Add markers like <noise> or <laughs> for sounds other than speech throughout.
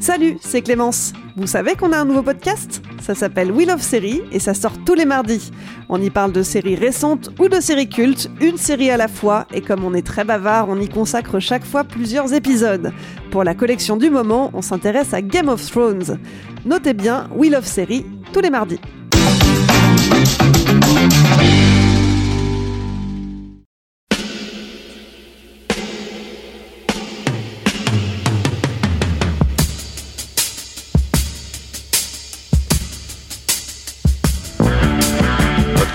Salut, c'est Clémence. Vous savez qu'on a un nouveau podcast? Ça s'appelle Wheel of Série et ça sort tous les mardis. On y parle de séries récentes ou de séries cultes, une série à la fois, et comme on est très bavard, on y consacre chaque fois plusieurs épisodes. Pour la collection du moment, on s'intéresse à Game of Thrones. Notez bien Wheel of Série tous les mardis.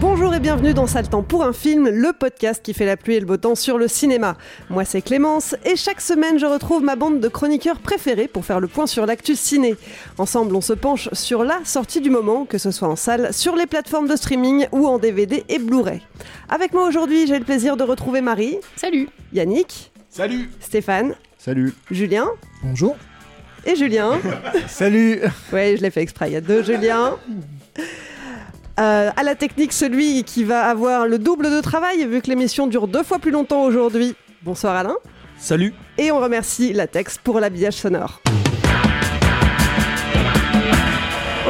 Bonjour et bienvenue dans Sale Temps pour un film, le podcast qui fait la pluie et le beau temps sur le cinéma. Moi c'est Clémence et chaque semaine je retrouve ma bande de chroniqueurs préférés pour faire le point sur l'actu ciné. Ensemble on se penche sur la sortie du moment, que ce soit en salle, sur les plateformes de streaming ou en DVD et Blu-ray. Avec moi aujourd'hui j'ai le plaisir de retrouver Marie. Salut Yannick. Salut Stéphane. Salut Julien. Bonjour Et Julien. <laughs> Salut Ouais, je l'ai fait exprès, il y a deux Julien. Euh, à la technique, celui qui va avoir le double de travail, vu que l'émission dure deux fois plus longtemps aujourd'hui. Bonsoir Alain. Salut Et on remercie Latex pour l'habillage sonore.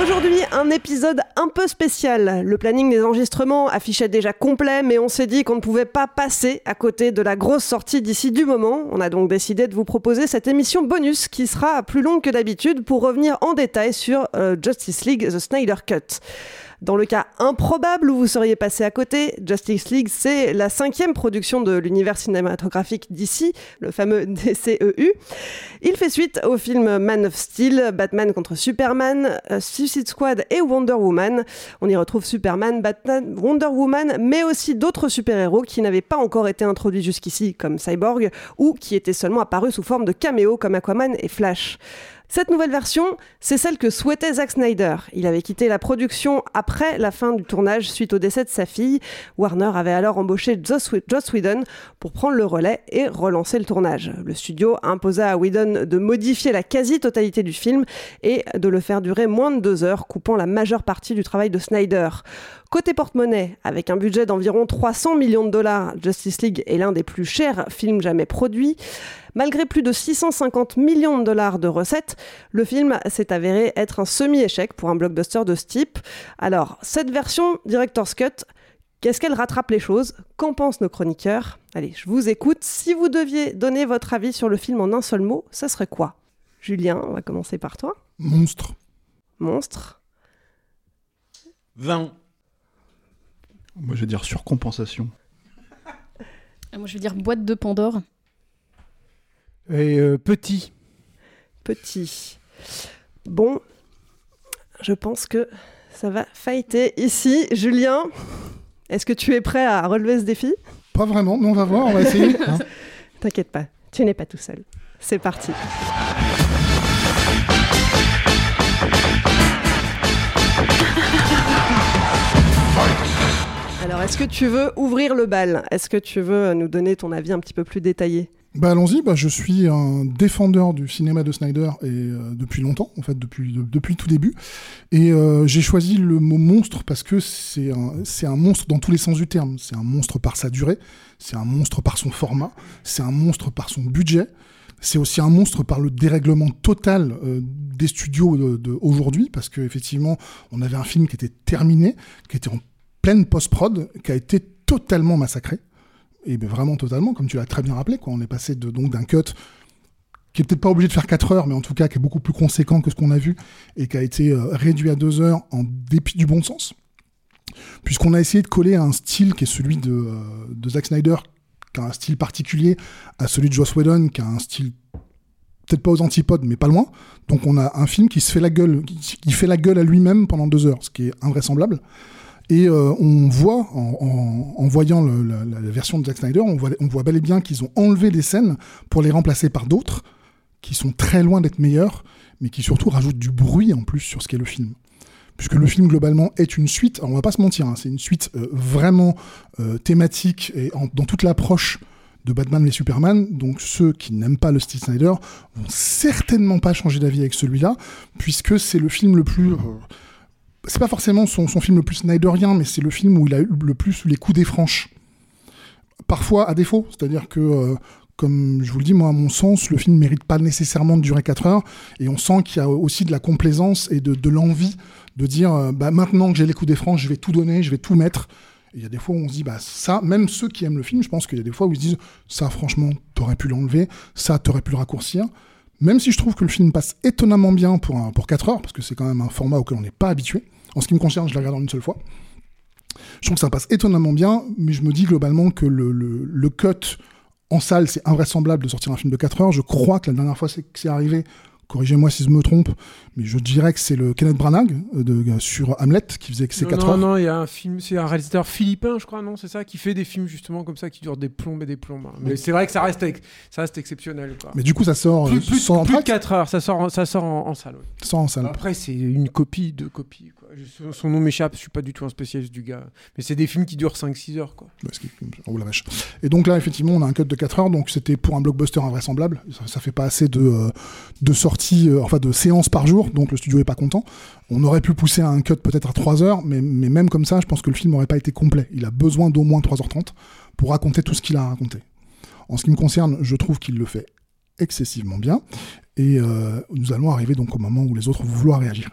Aujourd'hui, un épisode un peu spécial. Le planning des enregistrements affichait déjà complet, mais on s'est dit qu'on ne pouvait pas passer à côté de la grosse sortie d'ici du moment. On a donc décidé de vous proposer cette émission bonus qui sera plus longue que d'habitude pour revenir en détail sur euh, Justice League The Snyder Cut. Dans le cas improbable où vous seriez passé à côté, Justice League, c'est la cinquième production de l'univers cinématographique d'ici, le fameux <laughs> DCEU. Il fait suite au film Man of Steel, Batman contre Superman, euh, Suicide Squad et Wonder Woman. On y retrouve Superman, Batman, Wonder Woman, mais aussi d'autres super-héros qui n'avaient pas encore été introduits jusqu'ici, comme Cyborg, ou qui étaient seulement apparus sous forme de caméos comme Aquaman et Flash. Cette nouvelle version, c'est celle que souhaitait Zack Snyder. Il avait quitté la production après la fin du tournage suite au décès de sa fille. Warner avait alors embauché Joss Joss Whedon pour prendre le relais et relancer le tournage. Le studio imposa à Whedon de modifier la quasi-totalité du film et de le faire durer moins de deux heures, coupant la majeure partie du travail de Snyder. Côté porte-monnaie, avec un budget d'environ 300 millions de dollars, Justice League est l'un des plus chers films jamais produits. Malgré plus de 650 millions de dollars de recettes, le film s'est avéré être un semi-échec pour un blockbuster de ce type. Alors, cette version Director's Cut, qu'est-ce qu'elle rattrape les choses? Qu'en pensent nos chroniqueurs? Allez, je vous écoute. Si vous deviez donner votre avis sur le film en un seul mot, ça serait quoi? Julien, on va commencer par toi. Monstre. Monstre. 20. Moi je vais dire surcompensation. Ah, Moi, je veux dire boîte de Pandore. Et euh, petit. Petit. Bon, je pense que ça va fighter ici. Julien, est-ce que tu es prêt à relever ce défi? Pas vraiment, mais on va voir, on va essayer. hein. <laughs> T'inquiète pas, tu n'es pas tout seul. C'est parti. Alors, est-ce que tu veux ouvrir le bal? Est-ce que tu veux nous donner ton avis un petit peu plus détaillé? Bah allons-y, bah, je suis un défendeur du cinéma de Snyder et euh, depuis longtemps, en fait, depuis, de- depuis tout début. Et euh, j'ai choisi le mot monstre parce que c'est un, monstre dans tous les sens du terme. C'est un monstre par sa durée, c'est un monstre par son format, c'est un monstre par son budget, c'est aussi un monstre par le dérèglement total euh, des studios de, de aujourd'hui parce qu'effectivement, on avait un film qui était terminé, qui était en pleine post-prod, qui a été totalement massacré. Et ben vraiment totalement, comme tu l'as très bien rappelé, quoi. On est passé de, donc d'un cut qui est peut-être pas obligé de faire 4 heures, mais en tout cas qui est beaucoup plus conséquent que ce qu'on a vu et qui a été euh, réduit à 2 heures en dépit du bon sens. Puisqu'on a essayé de coller à un style qui est celui de, euh, de Zack Snyder, qui a un style particulier, à celui de Joss Whedon, qui a un style peut-être pas aux antipodes, mais pas loin. Donc on a un film qui se fait la gueule, qui, qui fait la gueule à lui-même pendant deux heures, ce qui est invraisemblable. Et euh, on voit, en, voyant la, version de Zack Snyder, on voit, on bel et bien qu'ils ont enlevé des scènes pour les remplacer par d'autres, qui sont très loin d'être meilleures, mais qui surtout rajoutent du bruit en plus sur ce qu'est le film. Puisque le film globalement est une suite, alors on va pas se mentir, hein, c'est une suite euh, vraiment euh, thématique et dans toute l'approche de Batman et Superman. Donc ceux qui n'aiment pas le style Snyder vont certainement pas changer d'avis avec celui-là, puisque c'est le film le plus. C'est pas forcément son, son film le plus Snyderien, mais c'est le film où il a eu le plus les coups des franches. Parfois à défaut, c'est-à-dire que. euh, comme je vous le dis, moi, à mon sens, le film mérite pas nécessairement de durer 4 heures. Et on sent qu'il y a aussi de la complaisance et de, de l'envie de dire euh, bah, maintenant que j'ai les coups des franches, je vais tout donner, je vais tout mettre. Et il y a des fois où on se dit, bah, ça, même ceux qui aiment le film, je pense qu'il y a des fois où ils se disent, ça, franchement, t'aurais pu l'enlever, ça, t'aurais pu le raccourcir. Même si je trouve que le film passe étonnamment bien pour, un, pour 4 heures, parce que c'est quand même un format auquel on n'est pas habitué. En ce qui me concerne, je l'ai regardé en une seule fois. Je trouve que ça passe étonnamment bien, mais je me dis globalement que le, le, le cut en salle, c'est invraisemblable de sortir un film de 4 heures. Je crois que la dernière fois c'est- que c'est arrivé, corrigez-moi si je me trompe, mais je dirais que c'est le Kenneth Branagh euh, de, sur Hamlet qui faisait que c'est Non, 4 non, heures. non, il y a un film, c'est un réalisateur philippin, je crois, non, c'est ça, qui fait des films justement comme ça, qui durent des plombes et des plombes. Mais c'est vrai que ça reste, ça reste exceptionnel. Quoi. Mais du coup, ça sort plus, euh, plus, sans plus de entracte, 4 heures, ça sort, en- ça sort en, en salle. ouais. sans en salle. Après, c'est une copie de copie. Son- nom m'échappe, je suis pas du tout un spécialiste du gars. Mais c'est des films qui durent 5-6 heures. Quoi. Oh la vache. Et donc là, effectivement, on a un cut de 4 heures, donc c'était pour un blockbuster invraisemblable. Ça, ça fait pas assez de, euh, de sorties, euh, enfin de séances par jour, donc le studio est pas content. On aurait pu pousser un cut peut-être à 3 heures, mais, mais même comme ça, je pense que le film n'aurait pas été complet. Il a besoin d'au moins 3h30 pour raconter tout ce qu'il a à raconter. En ce qui me concerne, je trouve qu'il le fait excessivement bien. Et euh, nous allons arriver donc au moment où les autres vont vouloir réagir.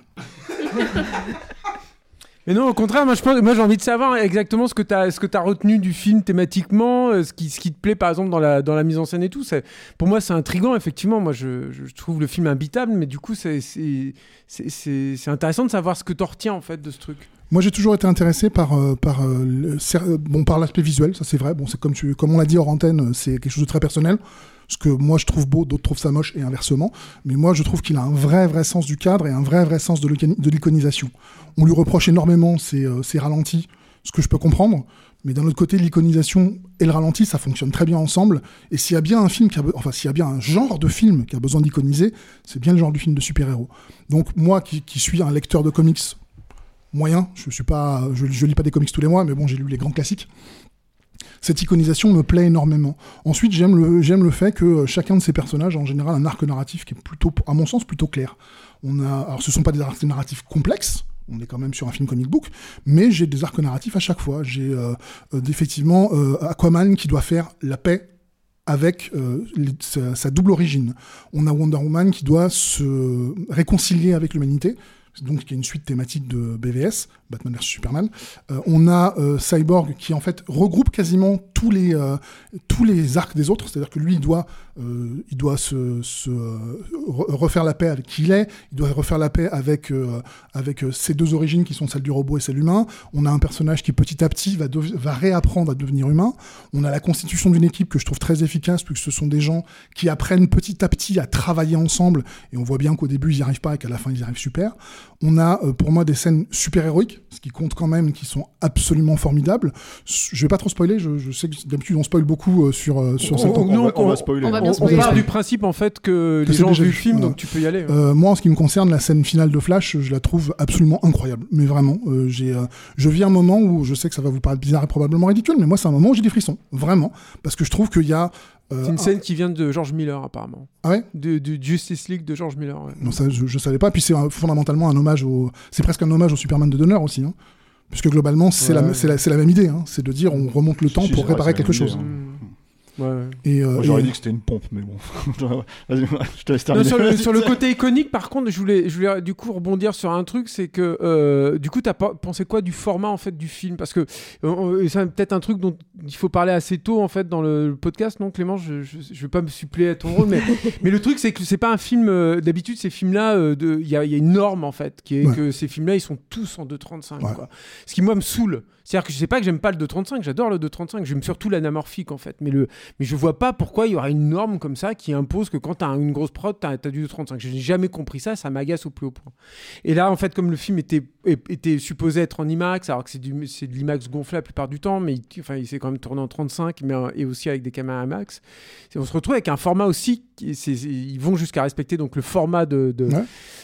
Mais non, au contraire, moi, j'ai envie de savoir exactement ce que tu as, as retenu du film thématiquement, euh, ce qui, ce qui te plaît par exemple dans la, dans la mise en scène et tout. Pour moi, c'est intriguant, effectivement. Moi, je, trouve le film imbitable, mais du coup, c'est- intéressant de savoir ce que tu retiens en fait de ce truc. Moi, j'ai toujours été intéressé par euh, par euh, bon par l'aspect visuel, ça c'est vrai. Bon, comme comme on l'a dit hors antenne, c'est quelque chose de très personnel. Ce que moi je trouve beau, d'autres trouvent ça moche et inversement. Mais moi, je trouve qu'il a un vrai vrai sens du cadre et un vrai vrai sens de l'iconi- de l'iconisation. On lui reproche énormément ses, euh, ralentis, ce que je peux comprendre. Mais d'un autre côté, l'iconisation et le ralenti, ça fonctionne très bien ensemble. Et s'il y a bien un film qui a, enfin, s'il y a bien un genre de film qui a besoin d'iconiser, c'est bien le genre du film de super-héros. Donc, moi qui, qui suis un lecteur de comics moyen. Je suis pas, je, je lis pas des comics tous les mois, mais bon, j'ai lu les grands classiques. Cette iconisation me plaît énormément. Ensuite, j'aime le, j'aime le fait que euh, chacun de ces personnages a en général un arc narratif qui est plutôt, à mon sens, plutôt clair. On a, alors ce sont pas des arcs narratifs complexes. On est quand même sur un film comic book, mais j'ai des arcs narratifs à chaque fois. J'ai euh, euh, effectivement Aquaman qui doit faire la paix avec sa, sa double origine. On a Wonder Woman qui doit se réconcilier avec l'humanité, donc qui est une suite thématique de BVS, Batman vs Superman. Euh, on a euh, Cyborg qui en fait regroupe quasiment tous les euh, tous les arcs des autres, c'est-à-dire que lui il doit il doit se, se, re- refaire la paix avec qui il est, il doit refaire la paix avec avec ses deux origines qui sont celles du robot et celle humain. On a un personnage qui petit à petit va va réapprendre à devenir humain. On a la constitution d'une équipe que je trouve très efficace puisque ce sont des gens qui apprennent petit à petit à travailler ensemble et on voit bien qu'au début ils n'y arrivent pas et qu'à la fin ils y arrivent super. On a pour moi des scènes super héroïques, ce qui compte quand même, qui sont absolument formidables. Je vais pas trop spoiler, je, je sais que d'habitude on spoil beaucoup euh, sur euh, sur cette on, non, on va spoiler. on va on- bien on spoiler. part du principe en fait que Que les c'est gens ont vu le film, donc tu peux y aller. ouais. Euh, moi, en ce qui me concerne, la scène finale de Flash, je la trouve absolument incroyable. Mais vraiment, euh, j'ai, euh, je vis un moment où je sais que ça va vous paraître bizarre et probablement ridicule, mais moi, c'est un moment où j'ai des frissons, vraiment, parce que je trouve qu'il y a. euh, C'est une un- scène qui vient de George Miller apparemment. Ah ouais? De, du Justice League de George Miller. ouais. Non, ça, je, je savais pas. Puis c'est fondamentalement un hommage au. C'est presque un hommage au Superman de Donner aussi, hein. Puisque globalement, c'est Ouais. la, même idée. Hein. C'est de dire on remonte le temps pour réparer quelque chose. idée, Et, euh, J'aurais et- dit que c'était une pompe, mais bon. <laughs> Je te laisse Non, terminer. sur, le, Vas-y, sur le c'est- côté iconique, par contre, je voulais, je voulais du coup rebondir sur un truc, c'est que euh, du coup, t'as pas- pensé quoi du format en fait du film? Parce que euh, euh, c'est peut-être un truc dont il faut parler assez tôt en fait dans le podcast, non Clément? Je, je, je vais pas me suppléer à ton rôle, mais, <laughs> mais le truc c'est que c'est pas un film. euh, D'habitude, ces films-là, euh, de- il y, a, il y a une norme en fait, qui est Ouais. que ces films-là, ils sont tous en 2.35. Ouais. quoi. Ce qui moi me saoule. C'est-à-dire que je sais pas que j'aime pas le 2.35, j'adore le 2.35, j'aime surtout l'anamorphique en fait, mais le, mais je vois pas pourquoi il y aurait une norme comme ça qui impose que quand tu as une grosse prod, tu as, du 2.35. Je n'ai jamais compris ça, ça m'agace au plus haut point. Et là, en fait, comme le film était, était supposé être en IMAX, alors que c'est du- c'est de l'IMAX gonflé la plupart du temps, mais il, enfin, il s'est quand même tourné en 35, mais euh, et aussi avec des caméras IMAX, on se retrouve avec un format aussi, ils vont jusqu'à respecter donc le format de, de, Ouais.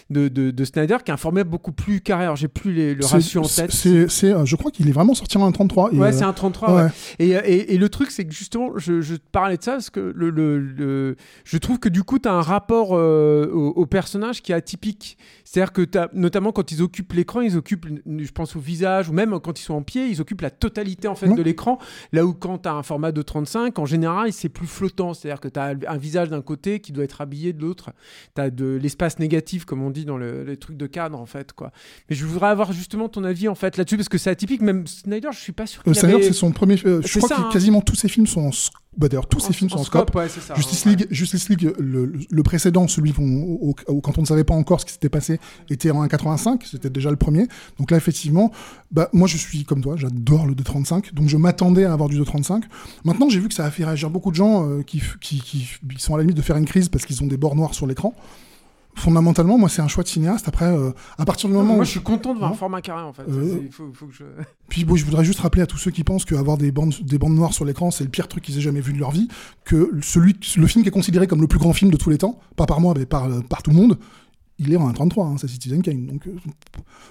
de, de- de Snyder, qui est un format beaucoup plus carré. Alors, j'ai plus les- le ratio en tête. c'est- c'est, euh, je crois qu'il est vraiment sorti en 1.33. et, Ouais, euh, c'est un 33. ouais. ouais. Et, et- et le truc, c'est que justement, je, je te parlais de ça parce que le, le- le- je trouve que du coup, tu as un rapport euh, au, au personnage qui est atypique. C'est-à-dire que, notamment quand ils occupent l'écran, ils occupent, je pense au visage, ou même quand ils sont en pied, ils occupent la totalité en fait Ouais. de l'écran. Là où quand tu as un format de 35, en général, c'est plus flottant. C'est-à-dire que tu as un visage d'un côté qui doit être habillé de l'autre. Tu as de l'espace négatif, comme on dit dans le- les trucs de cadre, en fait. quoi. Mais je voudrais avoir justement ton avis en fait là-dessus, parce que c'est atypique. Même Snyder, je suis pas sûr Euh, qu'il Snyder, avait- c'est son premier. euh, je C'est crois ça, que hein. quasiment tous ses films sont en. Bah, D'ailleurs, tous ses films sont en scope. ouais, c'est ça. Justice ouais. League, Justice League le, le- précédent, celui au- quand on ne savait pas encore ce qui s'était passé, était en 1.85, c'était déjà le premier. Donc là, effectivement, bah, moi je suis comme toi, j'adore le 2.35, donc je m'attendais à avoir du 2.35. Maintenant, j'ai vu que ça a fait réagir beaucoup de gens euh, qui, f- qui, qui- qui sont à la limite de faire une crise parce qu'ils ont des bords noirs sur l'écran. Fondamentalement, moi, c'est un choix de cinéaste. Après, euh, à partir du moment Moi, où je suis content de voir un Non. format carré en fait. Euh, faut que je... <laughs> puis bon, je voudrais juste rappeler à tous ceux qui pensent qu'avoir des bandes, des bandes noires sur l'écran, c'est le pire truc qu'ils aient jamais vu de leur vie, que celui, le film qui est considéré comme le plus grand film de tous les temps, pas par moi, mais par, euh, par tout le monde, il est en 1.33, hein, c'est Citizen Kane. Donc, euh,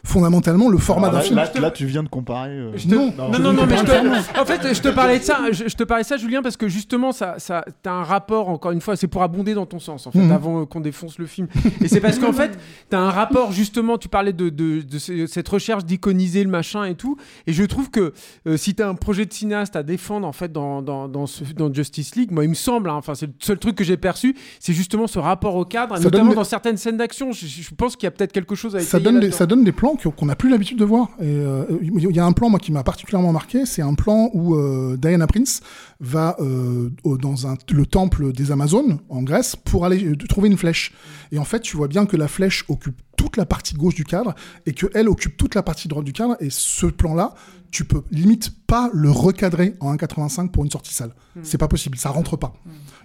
fondamentalement, le format Alors d'un là, film... là, là, tu viens de comparer. euh, Je te- Non, non, non, mais je te... en fait, je te parlais de ça, je, je te parlais de ça, Julien, parce que justement, ça, ça, t'as un rapport, encore une fois, c'est pour abonder dans ton sens, en fait, Mhm. avant euh, qu'on défonce le film. Et c'est parce qu'en fait, t'as un rapport, justement, tu parlais de, de, de ce- cette recherche d'iconiser le machin et tout, et je trouve que euh, si t'as un projet de cinéaste à défendre, en fait, dans, dans, dans, ce, dans Justice League, moi, il me semble, hein, enfin, c'est le seul truc que j'ai perçu, c'est justement ce rapport au cadre, Ça notamment donne- dans certaines scènes d'action. Je, je pense qu'il y a peut-être quelque chose à ça donne, des, ça donne des plans qu'on n'a plus l'habitude de voir. Euh, il y a un plan moi qui m'a particulièrement marqué, c'est un plan où euh, Diana Prince va euh, dans un, le temple des Amazones en Grèce pour aller euh, trouver une flèche. Et en fait, tu vois bien que la flèche occupe toute la partie gauche du cadre et que elle occupe toute la partie droite du cadre. Et ce plan-là, tu peux limite pas le recadrer en 1,85 pour une sortie salle. C'est pas possible, ça rentre pas.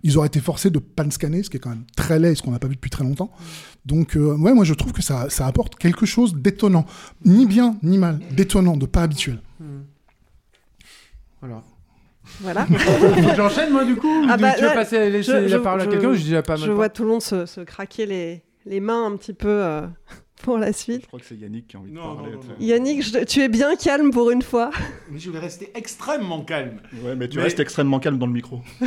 Ils auraient été forcés de pan scanner, ce qui est quand même très laid, et ce qu'on n'a pas vu depuis très longtemps. Donc, euh, ouais, moi je trouve que ça, ça apporte quelque chose d'étonnant. Ni bien, ni mal. D'étonnant, de pas habituel. Voilà. Voilà. <laughs> Faut que J'enchaîne, moi, du coup ou Ah tu- bah, tu veux là, passer laisser je- la je- parole à je- quelqu'un ou je dis pas mal Je vois tout le monde se, se craquer les, les mains un petit peu euh, <laughs> pour la suite. Je crois que c'est Yannick qui a envie de Non, parler. non, non, non. Yannick, je- tu es bien calme pour une fois. Mais je vais rester extrêmement calme. Ouais, mais tu Mais- restes extrêmement calme dans le micro. <laughs> <laughs>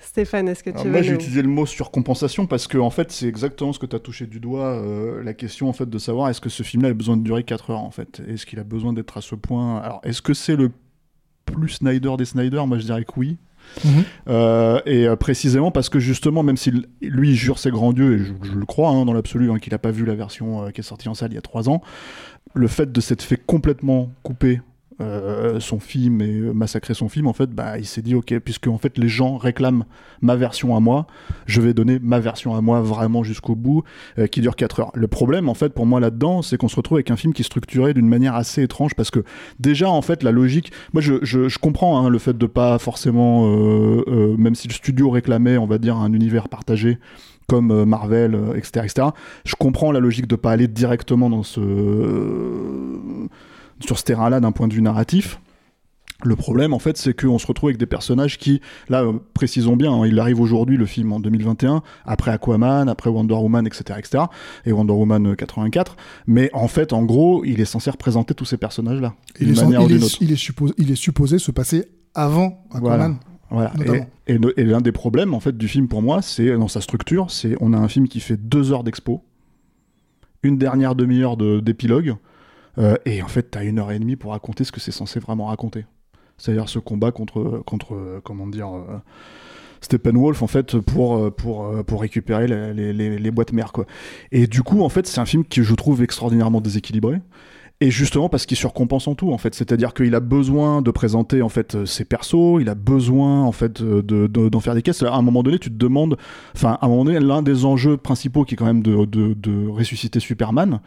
Stéphane, est-ce que tu Alors veux moi, j'ai nous- utilisé le mot surcompensation parce que en fait, c'est exactement ce que tu as touché du doigt, euh, la question en fait de savoir est-ce que ce film-là a besoin de durer 4 heures en fait Est-ce qu'il a besoin d'être à ce point? Alors, est-ce que c'est le plus Snyder des Snyder Moi, je dirais que oui. Euh, et euh, précisément parce que justement, même si lui jure ses grands dieux, et je, le crois hein, dans l'absolu, hein, qu'il n'a pas vu la version euh, qui est sortie en salle il y a 3 ans, le fait de s'être fait complètement couper euh, son film et euh, massacrer son film, en fait, bah, il s'est dit ok, puisque en fait les gens réclament ma version à moi, je vais donner ma version à moi vraiment jusqu'au bout, euh, qui dure 4 heures. Le problème, en fait, pour moi là-dedans, c'est qu'on se retrouve avec un film qui est structuré d'une manière assez étrange parce que déjà, en fait, la logique, moi je, je, comprends hein, le fait de pas forcément, même si le studio réclamait, on va dire, un univers partagé comme Marvel, etc., etc. Je comprends la logique de pas aller directement dans ce sur ce terrain-là d'un point de vue narratif. Le problème, en fait, c'est qu'on se retrouve avec des personnages qui, là, euh, précisons bien, hein, il arrive aujourd'hui, le film en 2021, après Aquaman, après Wonder Woman, etc., etc., et Wonder Woman euh, 84. Mais en fait, en gros, il est censé représenter tous ces personnages-là, Il d'une est, ou il, d'une est, autre. il, est supposé, il est supposé se passer avant Aquaman. Voilà. Et, et le- et l'un des problèmes en fait du film pour moi, c'est dans sa structure, c'est on a un film qui fait deux heures d'expo, une dernière demi-heure de- d'épilogue, euh, et en fait t'as une heure et demie pour raconter ce que c'est censé vraiment raconter. C'est-à-dire ce combat contre, contre euh, comment dire, euh, Steppenwolf en fait pour euh, pour pour récupérer les, les, boîtes mères quoi. Et du coup en fait c'est un film qui je trouve extraordinairement déséquilibré. Et justement parce qu'il surcompense en tout en fait, c'est-à-dire qu'il a besoin de présenter en fait ses persos, il a besoin en fait euh, de de- d'en faire des caisses. À un moment donné, tu te demandes, enfin à un moment donné, l'un des enjeux principaux qui est quand même de, de ressusciter Superman,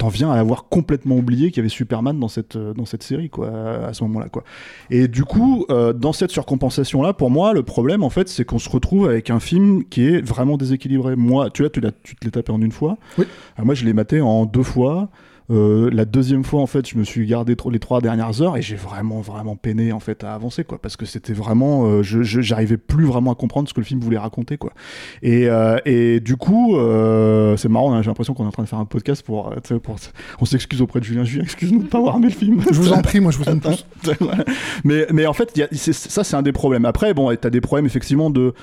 t'en viens à avoir complètement oublié qu'il y avait Superman dans cette euh, dans cette série quoi à ce moment-là quoi. Et du coup, euh, dans cette surcompensation là, pour moi, le problème en fait, c'est qu'on se retrouve avec un film qui est vraiment déséquilibré. Moi, tu vois, tu, l'as- tu te l'es tapé en une fois. Oui. Moi, je l'ai maté en deux fois. Euh, la deuxième fois, en fait, je me suis gardé trop- les trois dernières heures et j'ai vraiment, vraiment peiné en fait à avancer, quoi, parce que c'était vraiment, euh, je, j'arrivais plus vraiment à comprendre ce que le film voulait raconter, quoi. Et, euh, et du coup, euh, c'est marrant, hein, j'ai l'impression qu'on est en train de faire un podcast pour, euh, pour on s'excuse auprès de Julien. Julien, <laughs> excuse-nous de pas avoir aimé le film. Je vous en prie, moi je vous aime <laughs> tous. mais, mais en fait, y a- ça, c'est un des problèmes. Après, bon, t'as des problèmes effectivement de.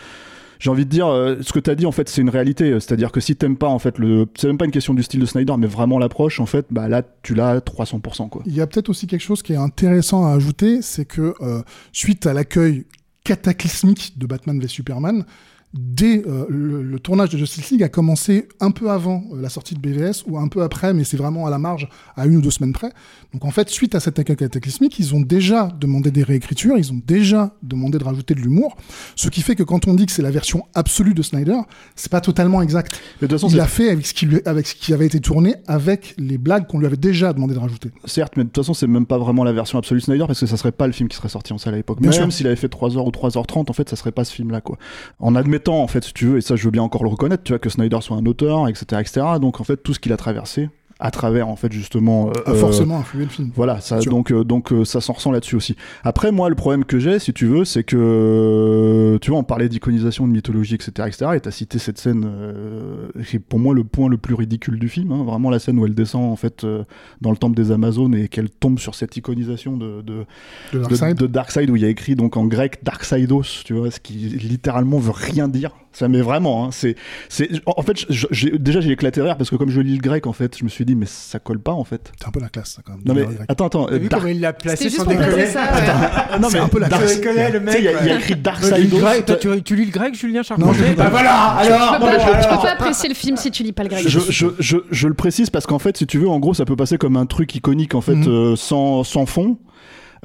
J'ai envie de dire, euh, ce que t'as dit en fait, c'est une réalité. C'est-à-dire que si t'aimes pas en fait le, c'est même pas une question du style de Snyder, mais vraiment l'approche, en fait, bah là, tu l'as à 300%, quoi. Il y a peut-être aussi quelque chose qui est intéressant à ajouter, c'est que euh, suite à l'accueil cataclysmique de Batman v Superman, dès euh, le, le tournage de Justice League a commencé un peu avant euh, la sortie de BVS ou un peu après, mais c'est vraiment à la marge, à une ou deux semaines près. Donc en fait, suite à cet accueil cataclysmique, ils ont déjà demandé des réécritures, ils ont déjà demandé de rajouter de l'humour, ce qui fait que quand on dit que c'est la version absolue de Snyder, c'est pas totalement exact. Mais de toute façon, Il a fait avec ce, qui lui- avec ce qui avait été tourné, avec les blagues qu'on lui avait déjà demandé de rajouter. Certes, mais de toute façon, c'est même pas vraiment la version absolue de Snyder parce que ça serait pas le film qui serait sorti en salle à l'époque. Même s'il avait fait 3h ou 3h30, en fait, ça serait pas ce film-là, quoi. En admettant, en fait, si tu veux, et ça, je veux bien encore le reconnaître, tu vois, que Snyder soit un auteur, etc., etc. Donc, en fait, tout ce qu'il a traversé, à travers, en fait, justement. A euh, forcément influé le film. Voilà, ça, donc, euh, donc euh, ça s'en ressent là-dessus aussi. Après, moi, le problème que j'ai, si tu veux, c'est que, euh, tu vois, on parlait d'iconisation, de mythologie, etc., etc., et t'as cité cette scène, euh, qui est pour moi le point le plus ridicule du film, hein, vraiment la scène où elle descend, en fait, euh, dans le temple des Amazones et qu'elle tombe sur cette iconisation de, de, De Darkseid. de Darkseid, où il y a écrit donc en grec Darkseidos, tu vois, ce qui littéralement veut rien dire. Ça met vraiment, hein, c'est, c'est, en fait, j'ai- déjà j'ai éclaté rire parce que comme je lis le grec, en fait, je me suis dit, mais ça colle pas, en fait. C'est un peu la classe, ça, quand même. Non mais attends attends euh, vu Dark- comment il l'a placé sans placer ça, ouais. Non C'est mais un peu la Dark- classe. Connais le sais, il y, a- il y a écrit grec, toi, tu, tu lis le grec, Julien Charpentier Non, je lis pas. Bah voilà Alors Tu peux, non, pas, mais je- tu peux pas apprécier le film si tu lis pas le grec. Je, je, je, je le précise parce qu'en fait, si tu veux, en gros, ça peut passer comme un truc iconique en fait Mhm. euh, sans, sans fond.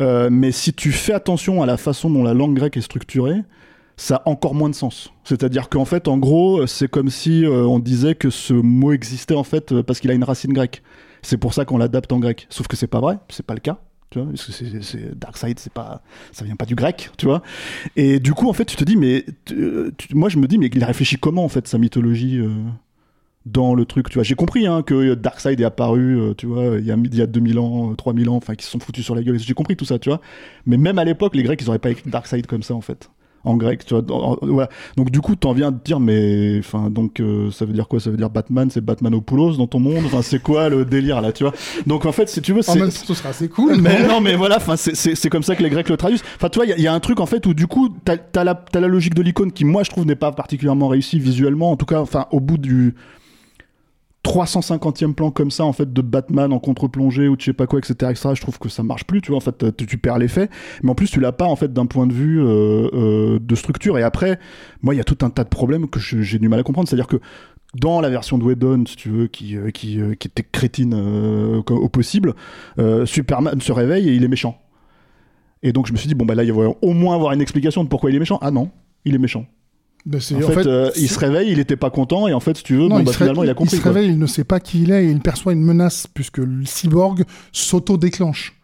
Euh, mais si tu fais attention à la façon dont la langue grecque est structurée, ça a encore moins de sens. C'est-à-dire qu'en fait, en gros, c'est comme si euh, on disait que ce mot existait en fait euh, parce qu'il a une racine grecque. C'est pour ça qu'on l'adapte en grec. Sauf que c'est pas vrai, c'est pas le cas. Tu vois, c'est, Darkseid, c'est pas, ça vient pas du grec, tu vois. Et du coup, en fait, tu te dis, mais moi, je me dis, mais il a réfléchi comment en fait sa mythologie euh, dans le truc, tu vois. J'ai compris hein, que Darkseid est apparu, tu vois, il y a, y a 2000 ans, euh, 3000 ans, enfin, qui se sont foutus sur la gueule. J'ai compris tout ça, tu vois. Mais même à l'époque, les Grecs, ils auraient pas écrit Darkseid comme ça, en fait. En grec, tu vois. en- voilà. Donc, du coup, t'en viens de dire, mais, enfin, donc, euh, ça veut dire quoi? Ça veut dire Batman, c'est Batmanopoulos dans ton monde? Enfin, c'est quoi le délire, là, tu vois? Donc, en fait, si tu veux, En c'est. même temps, ce sera assez cool. <laughs> Mais non, mais voilà, enfin, c'est- c'est c'est comme ça que les Grecs le traduisent. Enfin, tu vois, il y a- il y, a un truc en fait où du coup, t'as as la, t'as la logique de l'icône qui, moi, je trouve n'est pas particulièrement réussie visuellement. En tout cas, enfin, au bout du 350e plan comme ça, en fait, de Batman en contre-plongée ou je sais pas quoi, etc., etc., je trouve que ça marche plus, tu vois, en fait, tu, tu perds l'effet. Mais en plus, tu l'as pas, en fait, d'un point de vue euh, euh, de structure. Et après, moi, il y a tout un tas de problèmes que j'ai du mal à comprendre. C'est-à-dire que dans la version de Whedon, si tu veux, qui, euh, qui, était crétine au possible, Superman se réveille et il est méchant. Et donc je me suis dit, bon, bah là, il va au moins avoir une explication de pourquoi il est méchant. Ah non, il est méchant. Ben, En, en fait, fait, euh, il se réveille, il était pas content, et en fait, si tu veux, Non, bon, il, bah, finalement, il a compris. il se quoi. réveille, il ne sait pas qui il est et il perçoit une menace puisque le cyborg s'auto-déclenche.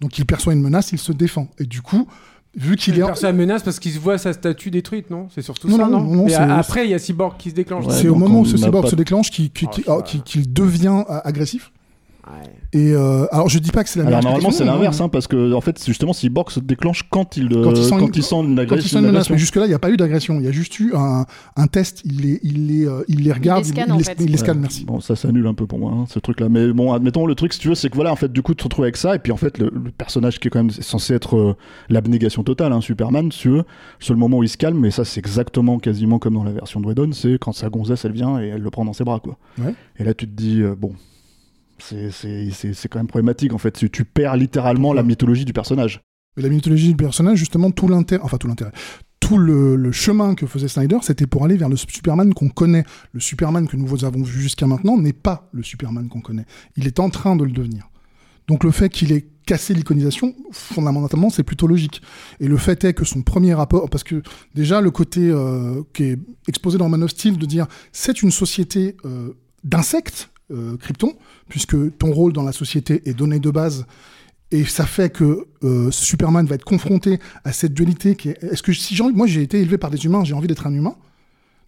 Donc il perçoit une menace, il se défend. Et du coup, vu qu'il est... en- Personne menace parce qu'il se voit sa statue détruite, non? C'est surtout Non, ça, non, non, a- après, il y a Cyborg qui se déclenche. Ouais, c'est au moment où ce cyborg pas- se déclenche qu'il Oh, ah, qu'il- qu'il devient euh, agressif. Et euh, alors je dis pas que c'est la Alors normalement c'est l'inverse hein. parce que en fait justement Cyborg se déclenche quand il euh, Quand il sent une- Quand agression. sent une menace, mais jusque-là, il n'y a pas eu d'agression. Il y a juste eu un, un test. Il les, il les, euh, il les regarde, les scanne, il, en les- fait. il les scanne, Ouais. merci. Bon, ça s'annule un peu pour moi, hein, ce truc-là. Mais bon, admettons, le truc, si tu veux, c'est que voilà, en fait, du coup, tu te retrouves avec ça, et puis en fait, le, le personnage qui est quand même censé être euh, l'abnégation totale, hein, Superman, si tu veux, le seul moment où il se calme, mais ça, c'est exactement quasiment comme dans la version de Whedon, c'est quand sa gonzesse, elle vient et elle le prend dans ses bras, quoi. Ouais. Et là, tu te dis, euh, bon, c'est- quand même problématique, en fait. Tu, tu perds littéralement la mythologie du personnage. Mais la mythologie du personnage, justement, tout l'intérêt, enfin tout l'intérêt, tout le, le chemin que faisait Snyder, c'était pour aller vers le Superman qu'on connaît. Le Superman que nous avons vu jusqu'à maintenant n'est pas le Superman qu'on connaît. Il est en train de le devenir. Donc le fait qu'il ait cassé l'iconisation, fondamentalement, c'est plutôt logique. Et le fait est que son premier rapport, parce que déjà le côté euh, qui est exposé dans Man of Steel de dire c'est une société euh, d'insectes, euh, Krypton, puisque ton rôle dans la société est donné de base. Et ça fait que euh, Superman va être confronté à cette dualité qui est. Est-ce que si j'ai moi j'ai été élevé par des humains, j'ai envie d'être un humain.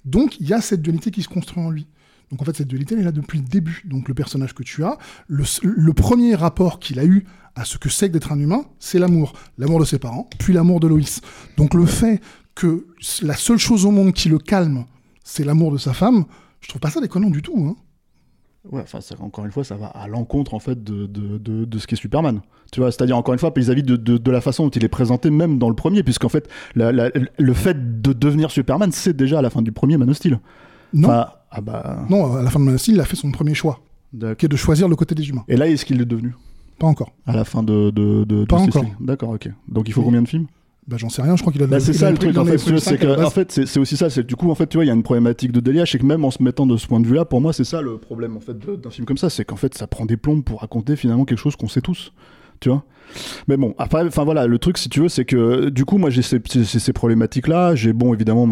Donc il y a cette dualité qui se construit en lui. Donc en fait cette dualité elle est là depuis le début. Donc le personnage que tu as, le, le premier rapport qu'il a eu à ce que c'est que d'être un humain, c'est l'amour. L'amour de ses parents, puis l'amour de Loïs. Donc le fait que la seule chose au monde qui le calme, c'est l'amour de sa femme, je trouve pas ça déconnant du tout. Hein. Ouais, enfin, encore une fois, ça va à l'encontre en fait de, de, de, de ce qu'est Superman. Tu vois, c'est-à-dire encore une fois vis-à-vis de, de, de la façon dont il est présenté, même dans le premier, puisqu'en fait, la- la- le fait de devenir Superman, c'est déjà à la fin du premier Man of Steel. Non. Enfin, ah bah. Non, à la fin de Man of Steel, il a fait son premier choix, qui est de choisir le côté des humains. Et là, est-ce qu'il est devenu Pas encore. À la fin de. de, Pas encore. D'accord, ok. Donc il faut Oui. combien de films? Bah j'en sais rien, je crois qu'il a. Bah, c'est ça le truc en fait, c'est que en fait c'est aussi ça, c'est du coup en fait tu vois il y a une problématique de délire, c'est que même en se mettant de ce point de vue là, pour moi c'est ça le problème en fait d'un film comme ça, c'est qu'en fait ça prend des plombes pour raconter finalement quelque chose qu'on sait tous, tu vois. Mais bon, après, enfin voilà, le truc si tu veux, c'est que du coup moi j'ai ces, ces, ces problématiques là, j'ai bon évidemment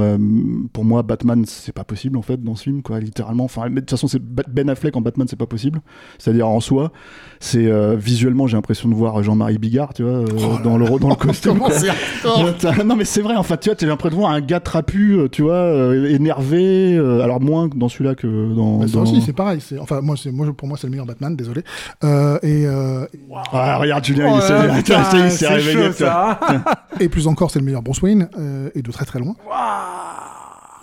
pour moi Batman c'est pas possible en fait dans ce film quoi, littéralement. Enfin mais de toute façon c'est Ben Affleck en Batman c'est pas possible, c'est-à-dire en soi c'est euh, visuellement j'ai l'impression de voir Jean-Marie Bigard, tu vois, euh, dans le dans le <laughs> costume. <laughs> Non mais c'est vrai en fait tu vois t'as l'impression de voir un gars trapu euh, tu vois euh, énervé euh, alors moins dans celui-là que dans, Bah, ça dans- aussi, c'est pareil. c'est- Enfin, moi, c'est, moi, pour moi, c'est le meilleur Batman, désolé. Euh, et, euh, ah regarde Julien Oh <laughs> il s'est- réveillé chaud, ça. et plus encore, c'est le meilleur Bruce Wayne, euh, et de très très loin.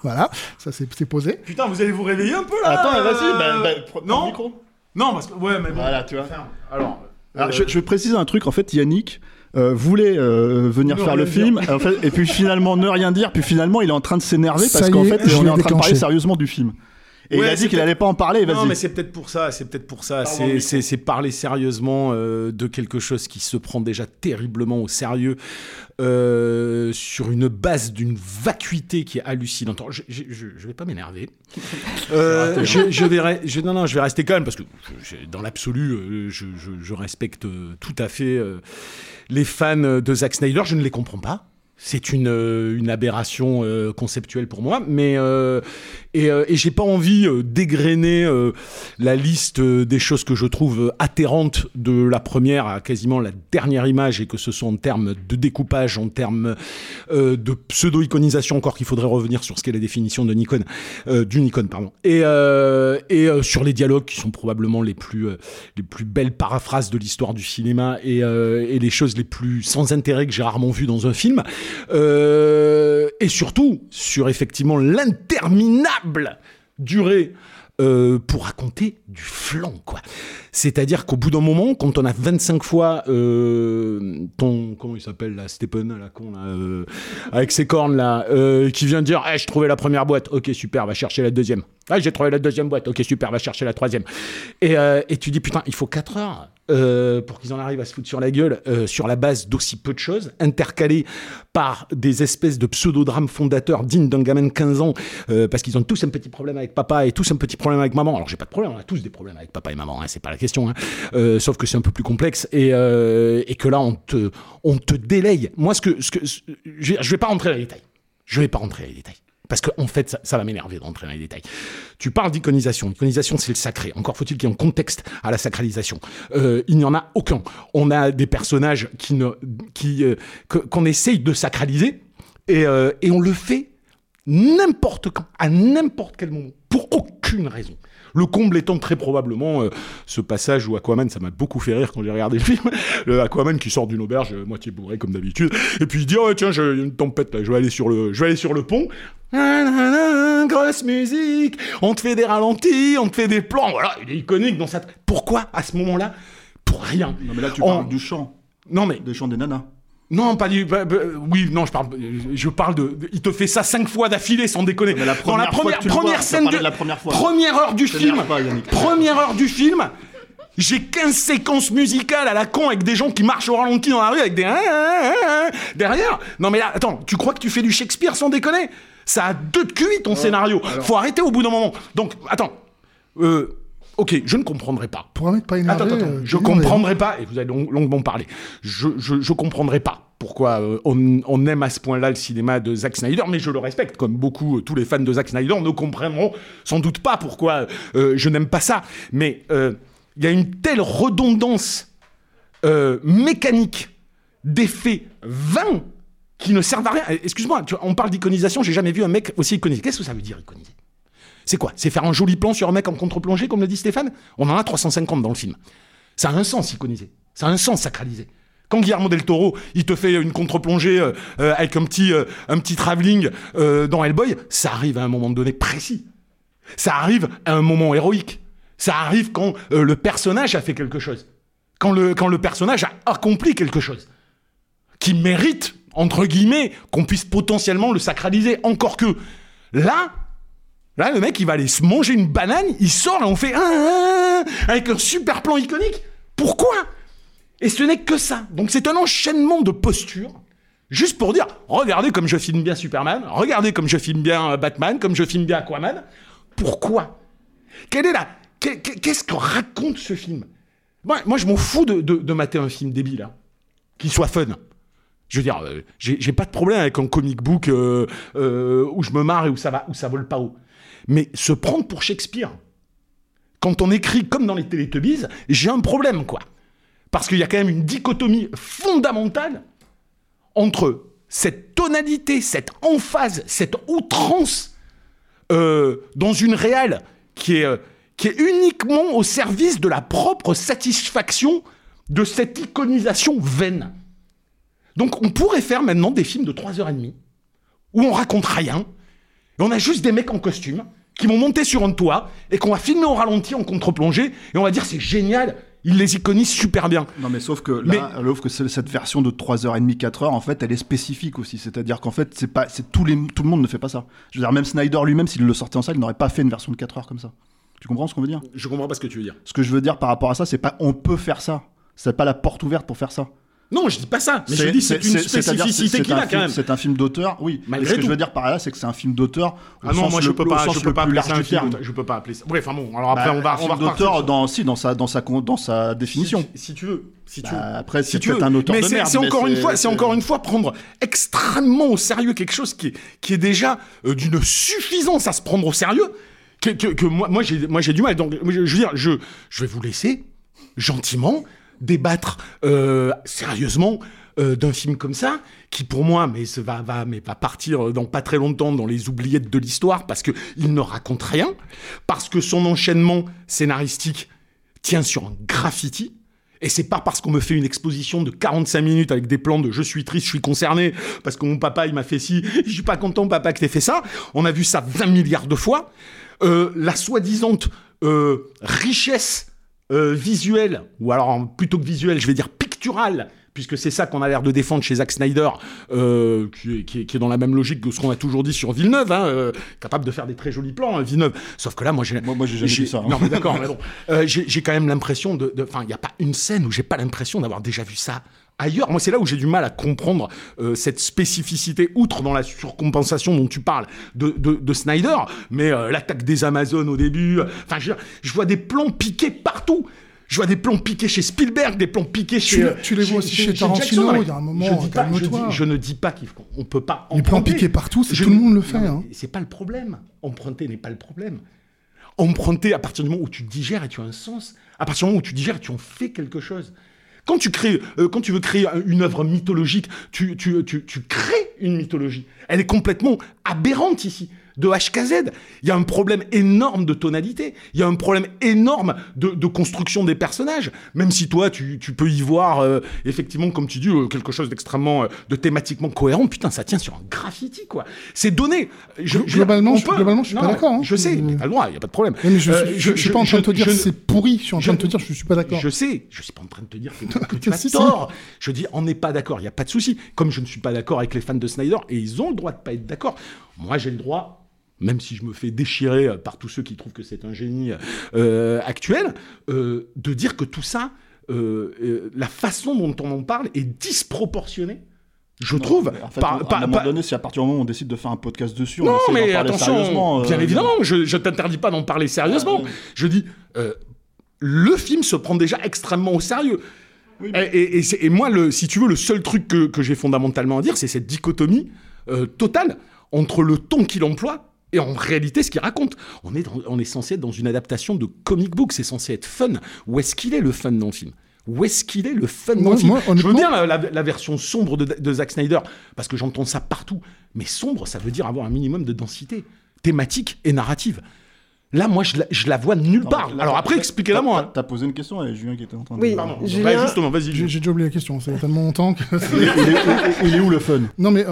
Voilà, ça c'est, posé. Putain, vous allez vous réveiller un peu là attends vas-y euh, bah, bah, prends- prends Non le micro Non, parce que. Ouais, mais bon. voilà tu vois Alors. Alors, euh, je, je vais préciser un truc en fait Yannick euh, voulait euh, venir faire le dire. film en fait, et puis finalement ne rien dire puis finalement il est en train de s'énerver parce qu'en fait je on est en train de parler sérieusement du film et Ouais, il a dit qu'il allait pas en parler Non, vas-y mais c'est peut-être pour ça. C'est peut-être pour ça. C'est, parler sérieusement euh, de quelque chose qui se prend déjà terriblement au sérieux euh, sur une base d'une vacuité qui est hallucinante. Je, je, je, je vais pas m'énerver. <laughs> Euh, je, je vais, re- je- non, non, je vais rester calme parce que dans l'absolu, je, je, je respecte tout à fait euh, les fans de Zack Snyder. Je ne les comprends pas. C'est une, euh, une aberration euh, conceptuelle pour moi, mais euh, et, euh, et j'ai pas envie euh, d'égrener euh, la liste des choses que je trouve atterrantes de la première à quasiment la dernière image et que ce soit en termes de découpage, en termes de pseudo-iconisation, encore qu'il faudrait revenir sur ce qu'est la définition de Nikon, euh, du Nikon, pardon, et, et sur les dialogues qui sont probablement les plus, les plus belles paraphrases de l'histoire du cinéma et, et les choses les plus sans intérêt que j'ai rarement vues dans un film. Euh, et surtout sur effectivement l'interminable durée euh, pour raconter du flan, quoi. C'est-à-dire qu'au bout d'un moment, quand on a 25 fois euh, ton... Comment il s'appelle, là Stephen, la con, là, avec ses cornes, là, qui vient dire Eh, « je trouvais la première boîte. Ok, super, va chercher la deuxième. Ah, j'ai trouvé la deuxième boîte. Ok, super, va chercher la troisième. » Et, et tu dis « Putain, il faut 4 heures euh, pour qu'ils en arrivent à se foutre sur la gueule euh, sur la base d'aussi peu de choses, intercalées par des espèces de pseudo-drames fondateurs dignes d'un gamin de 15 ans, euh, parce qu'ils ont tous un petit problème avec papa et tous un petit problème avec maman. Alors j'ai pas de problème, on a tous des problèmes avec papa et maman, hein, c'est pas la question, hein. Euh, sauf que c'est un peu plus complexe et, euh, et que là on te, on te délaye. Moi, ce que, ce que, je, je vais pas rentrer dans les détails. Je vais pas rentrer dans les détails. Parce qu'en en fait, ça, va m'énerver de rentrer dans les détails. Tu parles d'iconisation. L'iconisation, c'est le sacré. Encore faut-il qu'il y ait un contexte à la sacralisation. Euh, il n'y en a aucun. On a des personnages qui euh, qu'on essaye de sacraliser et, euh, et on le fait n'importe quand, à n'importe quel moment, pour aucune raison. Le comble étant très probablement euh, ce passage où Aquaman, ça m'a beaucoup fait rire quand j'ai regardé le film, <laughs> le Aquaman qui sort d'une auberge euh, moitié bourré comme d'habitude, et puis il dit oh tiens j'ai une tempête là, je vais aller sur le, je vais aller sur le pont. Grosse musique, on te fait des ralentis, on te fait des plans, voilà, il est iconique dans sa. Pourquoi à ce moment-là? Pour rien. non mais là tu parles du chant. Non mais des chants des nanas non, pas du. bah, bah, oui, non, je parle. Je parle de. de- il te fait ça cinq fois d'affilée, sans déconner. Mais la Dans la première fois première, vois, scène de, de la première fois. première heure du film. pas. Première heure du film. J'ai 15 séquences musicales à la con avec des gens qui marchent au ralenti dans la rue avec des hein, hein, hein, derrière. Non mais là, attends, tu crois que tu fais du Shakespeare sans déconner? Ça a deux de QI ton scénario. Faut arrêter au bout d'un moment. Donc, attends. Euh, ok, je ne comprendrai pas. Pour un mec pas énervé. Attends, attends, euh, je mais- comprendrai pas, et vous avez long- longuement parlé, je, je, je comprendrai pas pourquoi euh, on, on aime à ce point-là le cinéma de Zack Snyder, mais je le respecte, comme beaucoup, euh, tous les fans de Zack Snyder ne comprendront sans doute pas pourquoi euh, je n'aime pas ça. Mais il y a une telle redondance mécanique d'effets vains qui ne servent à rien. Excuse-moi, on parle d'iconisation, j'ai jamais vu un mec aussi iconisé. Qu'est-ce que ça veut dire iconiser C'est quoi? C'est faire un joli plan sur un mec en contre-plongée, comme le dit Stéphane? On en a 350 dans le film. Ça a un sens iconiser. Ça a un sens sacralisé. Quand Guillermo del Toro, il te fait une contre-plongée euh, euh, avec un petit, euh, un petit travelling dans Hellboy, ça arrive à un moment donné précis. Ça arrive à un moment héroïque. Ça arrive quand le personnage a fait quelque chose. Quand le, quand le personnage a accompli quelque chose. Qui mérite, entre guillemets, qu'on puisse potentiellement le sacraliser. Encore que, là, là, le mec, il va aller se manger une banane, il sort et on fait... Ah, ah, ah avec un super plan iconique. Pourquoi? Et ce n'est que ça. Donc c'est un enchaînement de postures. Juste pour dire, regardez comme je filme bien Superman, regardez comme je filme bien euh, Batman, comme je filme bien Aquaman. Pourquoi? Quelle est la... qu'est- qu'est- Qu'est-ce que raconte ce film? Moi, moi, je m'en fous de, mater un film débile, hein. qu'il soit fun. Je veux dire, euh, j'ai pas de problème avec un comic book euh, où je me marre et où ça va, où ça vole pas haut. Mais se prendre pour Shakespeare, quand on écrit comme dans les Télétubbies, j'ai un problème, quoi. Parce qu'il y a quand même une dichotomie fondamentale entre cette tonalité, cette emphase, cette outrance euh, dans une réelle qui est, euh, qui est uniquement au service de la propre satisfaction de cette iconisation vaine. Donc on pourrait faire maintenant des films de 3h30 où on raconte rien, et on a juste des mecs en costume qui vont monter sur un toit et qu'on va filmer au ralenti en contre-plongée et on va dire c'est génial, ils les iconisent super bien. Non, mais sauf que là, sauf que c'est- cette version de 3h30, 4h, en fait, elle est spécifique aussi. C'est-à-dire qu'en fait, c'est pas, c'est tous les, tout le monde ne fait pas ça. Je veux dire, même Snyder lui-même, s'il le sortait en salle, il n'aurait pas fait une version de 4h comme ça. Tu comprends ce qu'on veut dire? Je comprends pas ce que tu veux dire. Ce que je veux dire par rapport à ça, c'est pas on peut faire ça. C'est pas la porte ouverte pour faire ça. Non, je dis pas ça, mais je dis c'est une spécificité qu'il a quand même. C'est un film d'auteur, oui. Malgré Mais ce que je veux dire par là, c'est que c'est un film d'auteur. au Ah non, sens moi je peux pas, je peux pas plus appeler large ça un film. Je peux pas appeler ça. Bref, enfin bon, alors après Bah, on va, on va d'auteur dans, si, dans sa, dans sa, dans sa définition. Si, tu veux, si tu Bah, veux. après, Si tu veux. un auteur mais de c'est- merde, C'est encore une fois, c'est encore une fois prendre extrêmement au sérieux quelque chose qui est, qui est déjà euh, d'une suffisance à se prendre au sérieux. Que, que- que moi, moi j'ai, moi j'ai du mal. Donc, je, je veux dire, je, je vais vous laisser gentiment débattre euh, sérieusement euh, d'un film comme ça, qui pour moi, mais va, va, mais va partir dans pas très longtemps dans les oubliettes de l'histoire parce que il ne raconte rien, parce que son enchaînement scénaristique tient sur un graffiti. Et c'est pas parce qu'on me fait une exposition de 45 minutes avec des plans de je suis triste, je suis concerné, parce que mon papa il m'a fait ci, <laughs> je suis pas content papa que t'aies fait ça. On a vu ça 20 milliards de fois. Euh, la soi-disant euh, richesse euh, visuelle, ou alors plutôt que visuelle, je vais dire picturale, puisque c'est ça qu'on a l'air de défendre chez Zack Snyder, euh, qui, est, qui est- qui est dans la même logique que ce qu'on a toujours dit sur Villeneuve, hein, euh, capable de faire des très jolis plans, hein, Villeneuve. Sauf que là, moi, j'ai, moi, j'ai jamais ça, hein. Non, mais d'accord, mais <laughs> bon, Euh, j'ai, j'ai quand même l'impression de, de- enfin, il n'y a pas une scène où j'ai pas l'impression d'avoir déjà vu ça ailleurs. Moi, c'est là où j'ai du mal à comprendre euh, cette spécificité, outre dans la surcompensation dont tu parles de, de, de Snyder, mais euh, l'attaque des Amazones au début. Enfin, je, vois des plans piqués partout. Je vois des plans piqués chez Spielberg, des plans piqués chez. Tu- euh, tu les vois aussi chez Tarantino. Non, mais il y a un moment, je dis pas- je, calme-toi. dis- je ne dis pas qu'il faut- on peut pas. Les plans emprunter. piqués partout, c'est tout le monde le fait. Hein. C'est pas le problème. Emprunter n'est pas le problème. Emprunter à partir du moment où tu digères et tu as un sens, à partir du moment où tu digères et tu en fais quelque chose. Quand tu crées, euh, quand tu veux créer une œuvre mythologique, tu crées une mythologie. Elle est complètement aberrante ici. De H K Z. Il y a un problème énorme de tonalité. Il y a un problème énorme de, de construction des personnages. Même si toi, tu, tu peux y voir, euh, effectivement, comme tu dis, euh, quelque chose d'extrêmement, euh, de thématiquement cohérent. Putain, ça tient sur un graffiti, quoi. C'est donné. Je- je- Globalement, je- peut- globalement, je suis Non, pas d'accord, hein. Je sais, t'as le droit, il n'y a pas de problème. Mais je, je, suis pas en train de te dire je- c'est pourri, je suis en train de te dire je suis pas d'accord. Je sais, je suis pas en train de te dire que, <laughs> que tu as tort. Je dis, on n'est pas d'accord, il n'y a pas de souci. Comme je ne suis pas d'accord avec les fans de Snyder, et ils ont le droit de pas être d'accord. Moi, j'ai le droit même si je me fais déchirer euh, par tous ceux qui trouvent que c'est un génie euh, actuel, euh, de dire que tout ça, euh, la façon dont on en parle est disproportionnée. Je Non, trouve. en fait, par- à par- un moment par- donné, si à partir du moment où on décide de faire un podcast dessus, on non, d'en mais attention, bien évidemment, je, je t'interdis pas d'en parler sérieusement. Ah. Je dis, le film se prend déjà extrêmement au sérieux. Oui, mais- Et, moi, le, si tu veux, le seul truc que, que j'ai fondamentalement à dire, c'est cette dichotomie totale entre le ton qu'il emploie et en réalité ce qu'il raconte. On est, dans- on est censé être dans une adaptation de comic book, c'est censé être fun. Où est-ce qu'il est le fun dans le film? Où est-ce qu'il est le fun dans le film? moi, Je veux bien la, la- la version sombre de, de Zack Snyder, parce que j'entends ça partout. Mais sombre, ça veut dire avoir un minimum de densité thématique et narrative. Là, moi, je la, je la vois nulle Non, part. là, Alors après, expliquez-la moi. t'as- T'as posé une question et Julien qui était en train de. Oui. Pardon. Julien- Ouais, justement, vas-y. J'ai déjà oublié la question, ça fait tellement longtemps que. Il est, il est- il est où le fun? Non mais euh,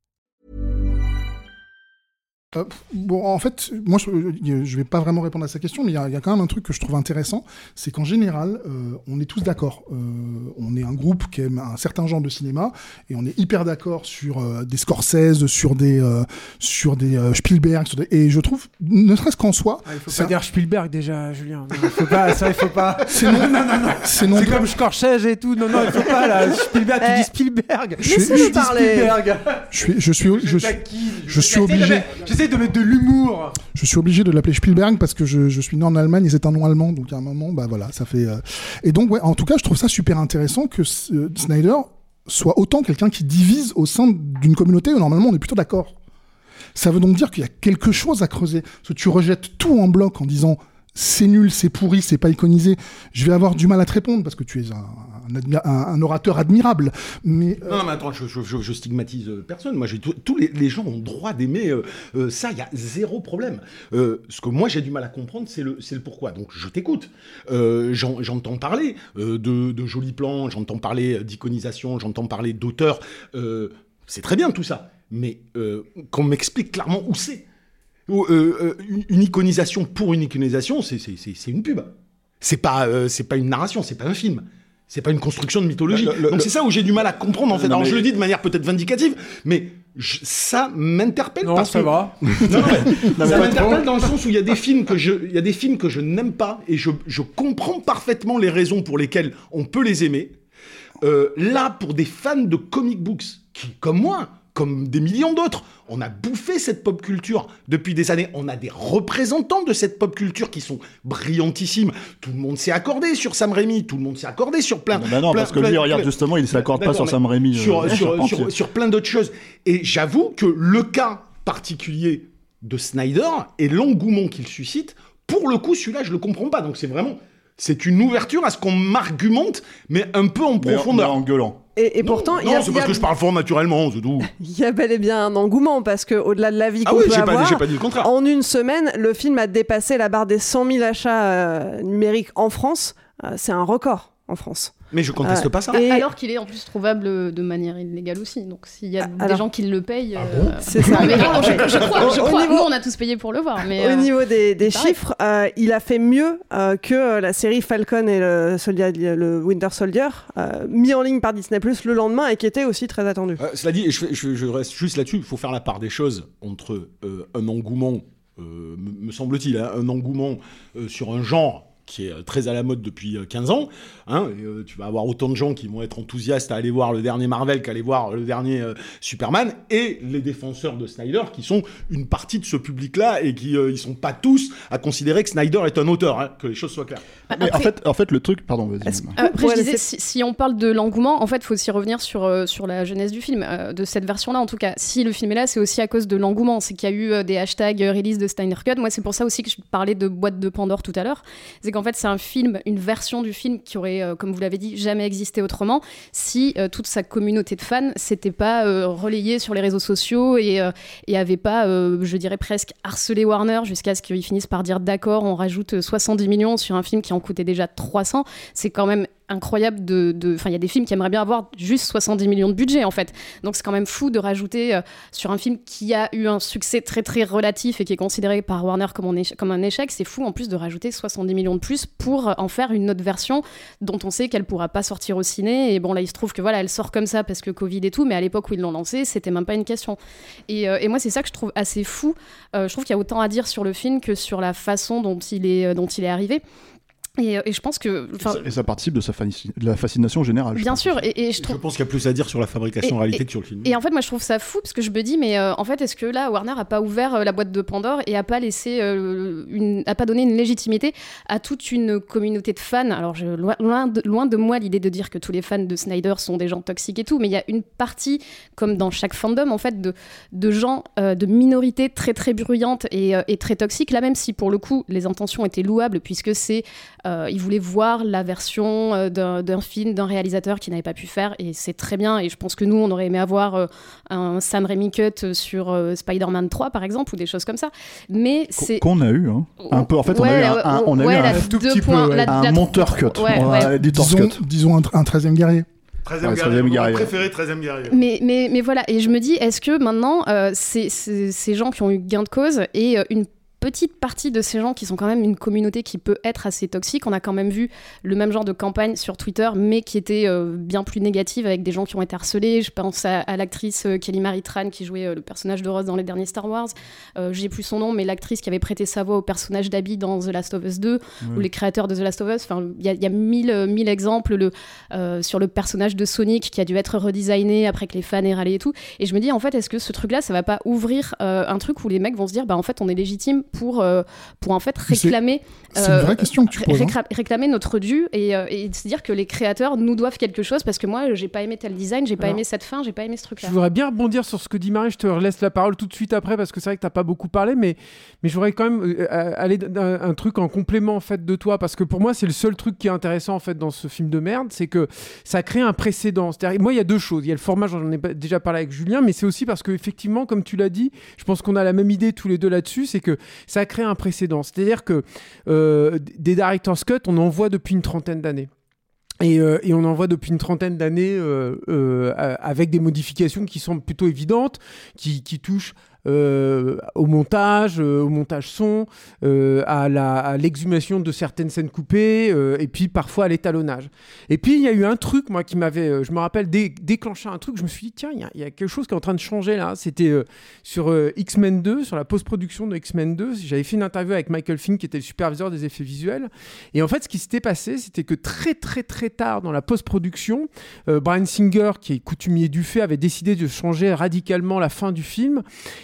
Euh, bon, en fait, moi, je, je vais pas vraiment répondre à sa question, mais il y, a- il y a quand même un truc que je trouve intéressant, c'est qu'en général, euh, on est tous d'accord. Euh, on est un groupe qui aime un certain genre de cinéma, et on est hyper d'accord sur euh, des Scorsese, sur des, euh, sur des euh, Spielberg, sur des- et je trouve, ne serait-ce qu'en soi, Ah, il faut c'est pas dire Spielberg déjà, Julien. Non, il faut pas, ça, il faut pas. <laughs> c'est non, c'est non, C'est comme Scorsese et tout. Non, non, il faut pas là. Spielberg, tu Eh, dis Spielberg. je je dis parler. Spielberg. je suis, je suis, je suis, je suis obligé. De mettre de l'humour. Je suis obligé de l'appeler Spielberg parce que je, je suis né en Allemagne et c'est un nom allemand, donc à un moment, bah voilà, ça fait. euh, Et donc, ouais, en tout cas, je trouve ça super intéressant que euh, Snyder soit autant quelqu'un qui divise au sein d'une communauté où normalement on est plutôt d'accord. Ça veut donc dire qu'il y a quelque chose à creuser. Parce que tu rejettes tout en bloc en disant c'est nul, c'est pourri, c'est pas iconisé. Je vais avoir du mal à te répondre parce que tu es un, un orateur admirable. Mais euh, Non, mais attends, je, stigmatise euh, personne. Moi, tous les, gens ont droit d'aimer euh, ça. Il y a zéro problème. Ce que moi j'ai du mal à comprendre, c'est le, le pourquoi. Donc, je t'écoute. J'en- j'entends parler de, jolis plans, j'entends parler d'iconisation, j'entends parler d'auteur. Euh, c'est très bien tout ça, mais qu'on m'explique clairement où c'est. Une, iconisation pour une iconisation, c'est une pub. C'est pas, c'est pas une narration, c'est pas un film. C'est pas une construction de mythologie. Le- le- Donc c'est ça où j'ai du mal à comprendre en fait. Non, Alors mais- je le dis de manière peut-être vindicative, mais je- ça m'interpelle Non, parce ça que va. <laughs> non, non, mais mais ça m'interpelle dans le sens où il y a des films que je, il y a des films que je n'aime pas et je, je comprends parfaitement les raisons pour lesquelles on peut les aimer. Euh, là, pour des fans de comic books qui, comme moi, comme des millions d'autres, on a bouffé cette pop culture depuis des années. On a des représentants de cette pop culture qui sont brillantissimes. Tout le monde s'est accordé sur Sam Raimi, tout le monde s'est accordé sur plein. Bah non, plein- parce que plein- lui, regarde, justement, il s'accorde pas D'accord, sur mais Sam Raimi. euh, sur, sur, Charpentier. sur- plein d'autres choses. Et j'avoue que le cas particulier de Snyder et l'engouement qu'il suscite, pour le coup, celui-là, je le comprends pas. Donc c'est vraiment, c'est une ouverture à ce qu'on m'argumente, mais un peu en Mais en- mais profondeur. en gueulant. Et, et pourtant, il y non, a, c'est parce a- que je parle fort naturellement, c'est tout. <laughs> il y a bel et bien un engouement parce que au-delà de la vie Ah qu'on oui, peut pas, avoir, pas dit le contraire. en une semaine, le film a dépassé la barre des 100 000 achats euh, numériques en France. Euh, c'est un record en France. Mais je conteste Euh, pas ça. et- Alors qu'il est en plus trouvable de manière illégale aussi. Donc s'il y a Alors- des gens qui le payent. Ah euh, C'est ça. mais non, je, je <laughs> crois, je Au crois. niveau- Nous, on a tous payé pour le voir. Mais, Au euh, niveau des, chiffres, euh, il a fait mieux euh, que euh, la série Falcon et le, Soldier- le Winter Soldier, euh, mis en ligne par Disney Plus le lendemain et qui était aussi très attendu. Euh, cela dit, je, fais- je- je reste juste là-dessus, il faut faire la part des choses entre euh, un engouement, euh, me me semble-t-il, hein, un engouement euh, sur un genre qui est euh, très à la mode depuis euh, 15 ans. hein, et, euh, tu vas avoir autant de gens qui vont être enthousiastes à aller voir le dernier Marvel qu'à aller voir le dernier euh, Superman, et les défenseurs de Snyder qui sont une partie de ce public-là et qui euh, ils sont pas tous à considérer que Snyder est un auteur, hein, que les choses soient claires. Mais en fait, en fait, le truc, pardon, vas-y. Euh, Après, Ouais, je disais, si, si on parle de l'engouement, en fait, il faut aussi revenir sur, euh, sur la genèse du film, euh, de cette version-là en tout cas. Si le film est là, c'est aussi à cause de l'engouement. C'est qu'il y a eu euh, des hashtags euh, release de Steiner Cut. Moi, c'est pour ça aussi que je parlais de boîte de Pandore tout à l'heure. C'est qu'en qu'en fait c'est un film, une version du film qui aurait, euh, comme vous l'avez dit, jamais existé autrement si euh, toute sa communauté de fans s'était pas euh, relayée sur les réseaux sociaux et, et avait pas, je dirais presque harcelé Warner jusqu'à ce qu'ils finissent par dire d'accord, on rajoute 70 millions sur un film qui en coûtait déjà 300. C'est quand même incroyable de enfin il y a des films qui aimeraient bien avoir juste 70 millions de budget en fait. Donc c'est quand même fou de rajouter euh, sur un film qui a eu un succès très très relatif et qui est considéré par Warner comme un échec, c'est fou en plus de rajouter 70 millions de plus pour euh, en faire une autre version dont on sait qu'elle pourra pas sortir au ciné. Et bon là il se trouve que voilà elle sort comme ça parce que Covid et tout mais à l'époque où ils l'ont lancé c'était même pas une question. Et, euh, moi c'est ça que je trouve assez fou. Je trouve qu'il y a autant à dire sur le film que sur la façon dont il est, dont il est arrivé et, euh, et je pense que Et ça participe de, sa de la fascination générale. je bien pense. sûr et, et je Je trouve pense qu'il y a plus à dire sur la fabrication en réalité et- que sur le film. Et en fait, moi, je trouve ça fou parce que je me dis, mais euh, en fait, est-ce que là, Warner a pas ouvert euh, la boîte de Pandore et a pas laissé, euh, une, a pas donné une légitimité à toute une communauté de fans? Alors, je, loin, loin de, loin de moi l'idée de dire que tous les fans de Snyder sont des gens toxiques et tout, mais il y a une partie, comme dans chaque fandom, en fait, de, de gens, euh, de minorités très très bruyantes et, euh, et très toxiques. Là, même si pour le coup, les intentions étaient louables, puisque c'est, euh, ils voulaient voir la version euh, d'un film, d'un réalisateur qui n'avait pas pu faire, et c'est très bien. Et je pense que nous, on aurait aimé avoir euh, un Sam Raimi cut sur euh, Spider-Man 3, par exemple, ou des choses comme ça. Mais c'est Qu'on a eu, hein. Un peu, en fait, on a eu un, un- on a ouais, eu un, Tout petit points, peu, ouais. la- un la- monteur cut. Ouais, On a ouais. editor's Disons, cut. disons un, un 13e guerrier. 13e Ouais, guerrier, 13e mon guerrier. préféré, 13e guerrier. Mais, mais, mais voilà, et je me dis, est-ce que maintenant, euh, ces, ces- ces gens qui ont eu gain de cause et euh, une petite partie de ces gens qui sont quand même une communauté qui peut être assez toxique, on a quand même vu le même genre de campagne sur Twitter, mais qui était euh, bien plus négative avec des gens qui ont été harcelés. Je pense à, à l'actrice euh, Kelly Marie Tran qui jouait euh, le personnage de Rose dans les derniers Star Wars. J'ai plus son nom, mais l'actrice qui avait prêté sa voix au personnage d'Abby dans The Last of Us 2, ou les créateurs de The Last of Us. Enfin, il y a, il y a mille, mille exemples le, sur le personnage de Sonic qui a dû être redesigné après que les fans aient râlé et tout. Et je me dis, en fait, est-ce que ce truc-là, ça va pas ouvrir un truc où les mecs vont se dire, bah en fait, on est légitime pour, euh, pour en fait réclamer. c'est une vraie question que tu poses, hein. réclamer notre dû et, euh, et se dire que les créateurs nous doivent quelque chose parce que moi, j'ai pas aimé tel design, j'ai pas Alors, aimé cette fin, j'ai pas aimé ce truc-là. Je voudrais bien rebondir sur ce que dit Marie. Je te laisse la parole tout de suite après parce que c'est vrai que t'as pas beaucoup parlé, mais, mais je voudrais quand même euh, euh, aller d'un un truc en complément en fait de toi parce que pour moi c'est le seul truc qui est intéressant en fait dans ce film de merde, c'est que ça crée un précédent. C'est-à-dire, moi il y a deux choses. Il y a le format, j'en ai déjà parlé avec Julien, mais c'est aussi parce que effectivement, comme tu l'as dit, je pense qu'on a la même idée tous les deux là-dessus, c'est que ça crée un précédent. C'est-à-dire que euh, des director's cut, on en voit depuis une trentaine d'années. Et, euh, on en voit depuis une trentaine d'années euh, avec des modifications qui semblent plutôt évidentes, qui touchent euh, au montage, euh, au montage son, euh, à l'exhumation de certaines scènes coupées, et puis parfois à l'étalonnage. Et puis il y a eu un truc, moi, qui m'avait, je me rappelle, dé- déclenché un truc, je me suis dit, tiens, il y a- quelque chose qui est en train de changer là. C'était sur X-Men 2, sur la post-production de X-Men 2, j'avais fait une interview avec Michael Finn, qui était le superviseur des effets visuels. Et en fait, ce qui s'était passé, c'était que très, très, très tard dans la post-production, Brian Singer, qui est coutumier du fait, avait décidé de changer radicalement la fin du film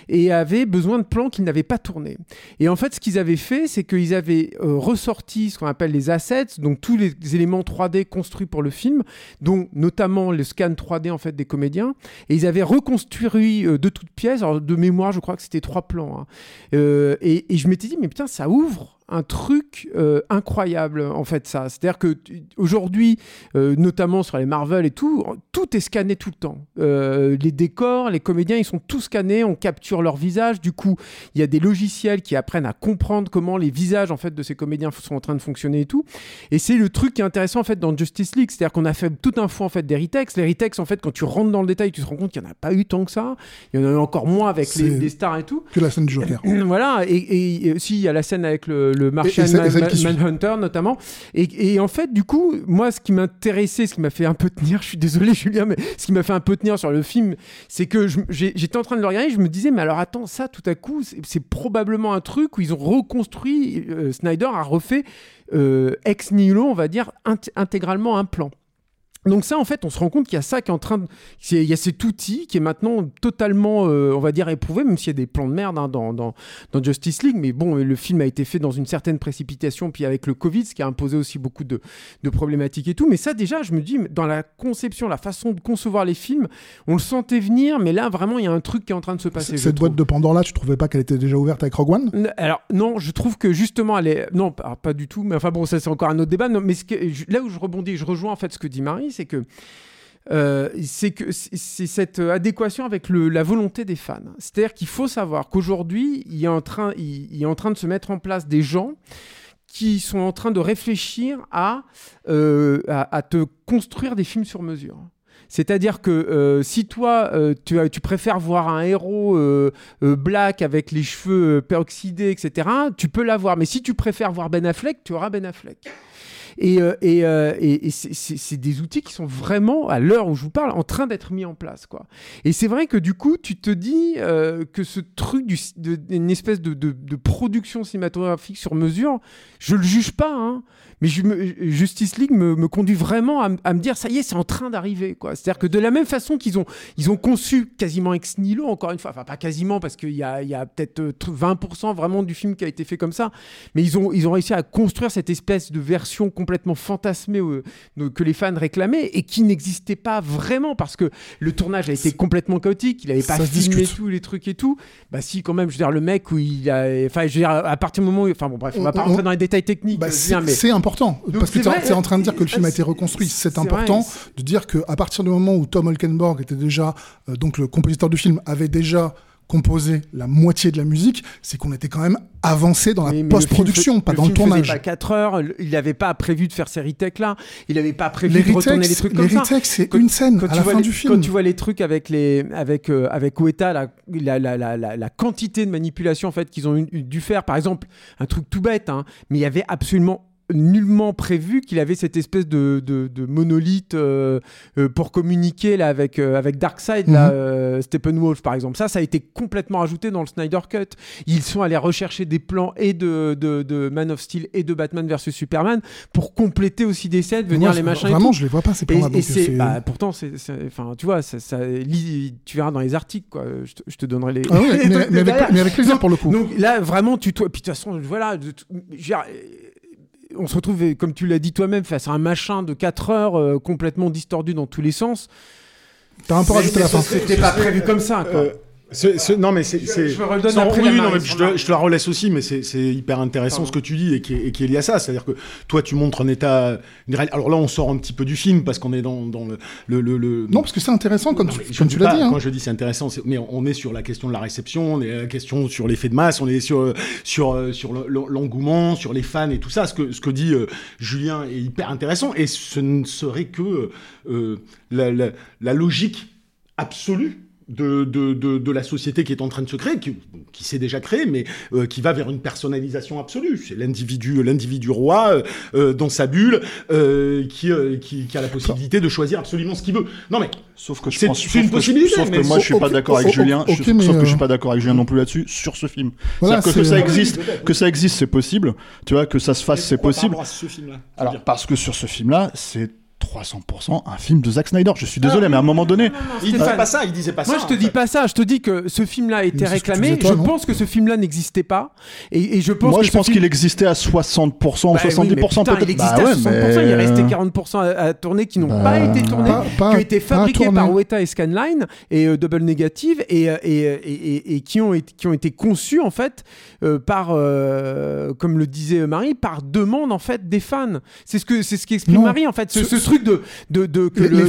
et avait besoin de plans qu'ils n'avaient pas tournés. Et en fait, ce qu'ils avaient fait, c'est qu'ils avaient euh, ressorti ce qu'on appelle les assets, donc tous les éléments 3D construits pour le film, dont notamment le scan 3D en fait des comédiens, et ils avaient reconstruit euh, de toutes pièces. Alors de mémoire, je crois que c'était trois plans. hein. Euh, et, et je m'étais dit, mais putain, ça ouvre un truc euh, incroyable en fait ça. C'est à dire que aujourd'hui euh, notamment sur les Marvel et tout tout est scanné tout le temps. Euh, les décors les comédiens ils sont tous scannés on capture leur visage. Du coup il y a des logiciels qui apprennent à comprendre comment les visages en fait de ces comédiens sont en train de fonctionner et tout. Et c'est le truc qui est intéressant en fait dans Justice League. C'est à dire qu'on a fait tout un fond en fait des retakes. Les retakes en fait quand tu rentres dans le détail tu te rends compte qu'il n'y en a pas eu tant que ça. Il y en a eu encore moins avec les stars et tout. Que la scène du Joker. <clears throat> voilà, et, et, et aussi il y a la scène avec le, le Martian Et- et Man- Man-. Manhunter notamment. Et, et en fait, du coup, moi, ce qui m'intéressait, ce qui m'a fait un peu tenir, <laughs> je suis désolé Julien, mais ce qui m'a fait un peu tenir sur le film, c'est que j'étais en train de le regarder, je me disais, mais alors attends, ça, tout à coup, c'est c'est probablement un truc où ils ont reconstruit, euh, Snyder a refait euh, ex nihilo, on va dire, int- intégralement un plan. Donc ça, en fait, on se rend compte qu'il y a ça qui est en train de... Il y a cet outil qui est maintenant totalement, euh, on va dire, éprouvé, même s'il y a des plans de merde hein, dans, dans, dans, Justice League. Mais bon, le film a été fait dans une certaine précipitation, puis avec le Covid, ce qui a imposé aussi beaucoup de, de problématiques et tout. Mais ça, déjà, je me dis, dans la conception, la façon de concevoir les films, on le sentait venir, mais là, vraiment, il y a un truc qui est en train de se passer. Cette boîte de Pandore-là, tu trouvais pas qu'elle était déjà ouverte avec Rogue One? Alors, non, je trouve que justement, elle est... Non, pas, du tout, mais enfin bon, ça, c'est encore un autre débat. Non, mais ce que, là où je rebondis, je rejoins en fait ce que dit Marie, c'est que euh, c'est cette adéquation avec la volonté des fans. C'est-à-dire qu'il faut savoir qu'aujourd'hui, il, est en train, il, est en train de se mettre en place des gens qui sont en train de réfléchir à, euh, à, te construire des films sur mesure. C'est-à-dire que euh, si toi, tu, préfères voir un héros black avec les cheveux peroxydés, etc., tu peux l'avoir. Mais si tu préfères voir Ben Affleck, tu auras Ben Affleck. Et, euh, et, euh, et, c'est des outils qui sont vraiment, à l'heure où je vous parle, en train d'être mis en place. Quoi. Et c'est vrai que du coup, tu te dis euh, que ce truc d'une espèce de, de, de, production cinématographique sur mesure, je le juge pas, hein, mais Justice League me, me conduit vraiment à, me dire ça y est, c'est en train d'arriver. quoi. C'est-à-dire que de la même façon qu'ils ont, ils ont conçu quasiment ex nihilo, encore une fois, enfin pas quasiment parce qu'il y a, y a peut-être 20% vraiment du film qui a été fait comme ça, mais ils ont, ils ont réussi à construire cette espèce de version complètement fantasmée euh, que les fans réclamaient et qui n'existait pas vraiment parce que le tournage a été complètement chaotique, il n'avait pas filmé tous les trucs et tout. Bah si, quand même, je veux dire, le mec où il a. Enfin, je veux dire, à partir du moment où. Enfin bon, bref, on va pas rentrer dans les détails techniques. Bah, c'est important parce que tu es, en train de dire que le film a été reconstruit. C'est important de dire qu'à partir du moment où Tom Holkenborg était déjà, euh, donc le compositeur du film, avait déjà composé la moitié de la musique, c'est qu'on était quand même avancé dans la post-production, pas dans le tournage. Il pas 4 heures, il n'avait pas prévu de faire ces retakes là, il n'avait pas prévu de retourner les trucs comme ça. Les c'est une scène à la fin du film. Quand tu vois les trucs avec les avec euh, avec Ueta, la, la, la, la, quantité de manipulation en fait qu'ils ont dû faire, par exemple, un truc tout bête, hein, mais il y avait absolument nullement prévu qu'il avait cette espèce de, de, monolithe euh, euh, pour communiquer là avec euh, avec Darkseid là, mhm. Steppenwolf par exemple. Ça ça a été complètement ajouté dans le Snyder Cut. Ils sont allés rechercher des plans et de, de, Man of Steel et de Batman versus Superman pour compléter aussi des scènes venir les machins vraiment et je les vois pas ces plans et, et bah, pourtant c'est enfin tu vois ça, ça tu verras dans les articles quoi. Je te, je te donnerai les, ah <laughs> mais, avec, mais, avec, plaisir pour le coup. Donc là vraiment tu toi puis de toute façon voilà on se retrouve, comme tu l'as dit toi-même, face à un machin de 4 heures euh, complètement distordu dans tous les sens. T'as un peu rajouté la fin. C'était pas prévu comme ça, quoi. Euh, non, mais c'est. Je, je, redonne après oui, non, mais je, te, je, te, la relaisse aussi, mais c'est hyper intéressant ce que tu dis et qui, est, qui est lié à ça. C'est-à-dire que toi, tu montres un état. Alors là, on sort un petit peu du film parce qu'on est dans, dans le, le, le, Non, parce que c'est intéressant, comme, tu, comme tu l'as dit. Hein. Quand je dis c'est intéressant, mais on est sur la question de la réception, on est la question sur l'effet de masse, on est sur, sur, sur l'engouement, sur les fans et tout ça. Ce que, ce que dit euh, Julien est hyper intéressant et ce ne serait que euh, la, la, la logique absolue de, de, de, de, la société qui est en train de se créer, qui, qui s'est déjà créée, mais euh, qui va vers une personnalisation absolue. C'est l'individu, l'individu roi euh, euh dans sa bulle, euh, qui, qui, qui, a la possibilité de choisir absolument ce qu'il veut. Non mais sauf que je pense, une possibilité. Sauf que moi je suis pas d'accord avec Julien. sauf que je suis pas d'accord avec Julien non plus là-dessus sur ce film. Voilà, que, que, ça existe, que ça existe, c'est possible. Tu vois que ça se fasse, c'est possible. Alors parce que sur ce film-là, c'est 300% un film de Zack Snyder. Je suis désolé, ah, mais à un moment donné. il disait pas ça, il disait pas ça. Moi, je te dis pas ça. Je te dis que ce film-là a été réclamé. je pense que ce film-là n'existait pas. Et, je pense Moi, je pense qu'il existait à 60% ou 70% bah peut-être. Il existait à 60%. Il est resté 40% à, tourner qui n'ont pas bah, été tournés, qui ont été fabriqués par Weta et Scanline et euh, Double Negative et, euh, et, et, qui, ont été, qui ont été conçus, en fait, euh, par, comme le disait Marie, par demande, en fait, des fans. C'est ce que c'est ce qu'exprime Marie, en fait. Ce, truc de, de, de que les, le,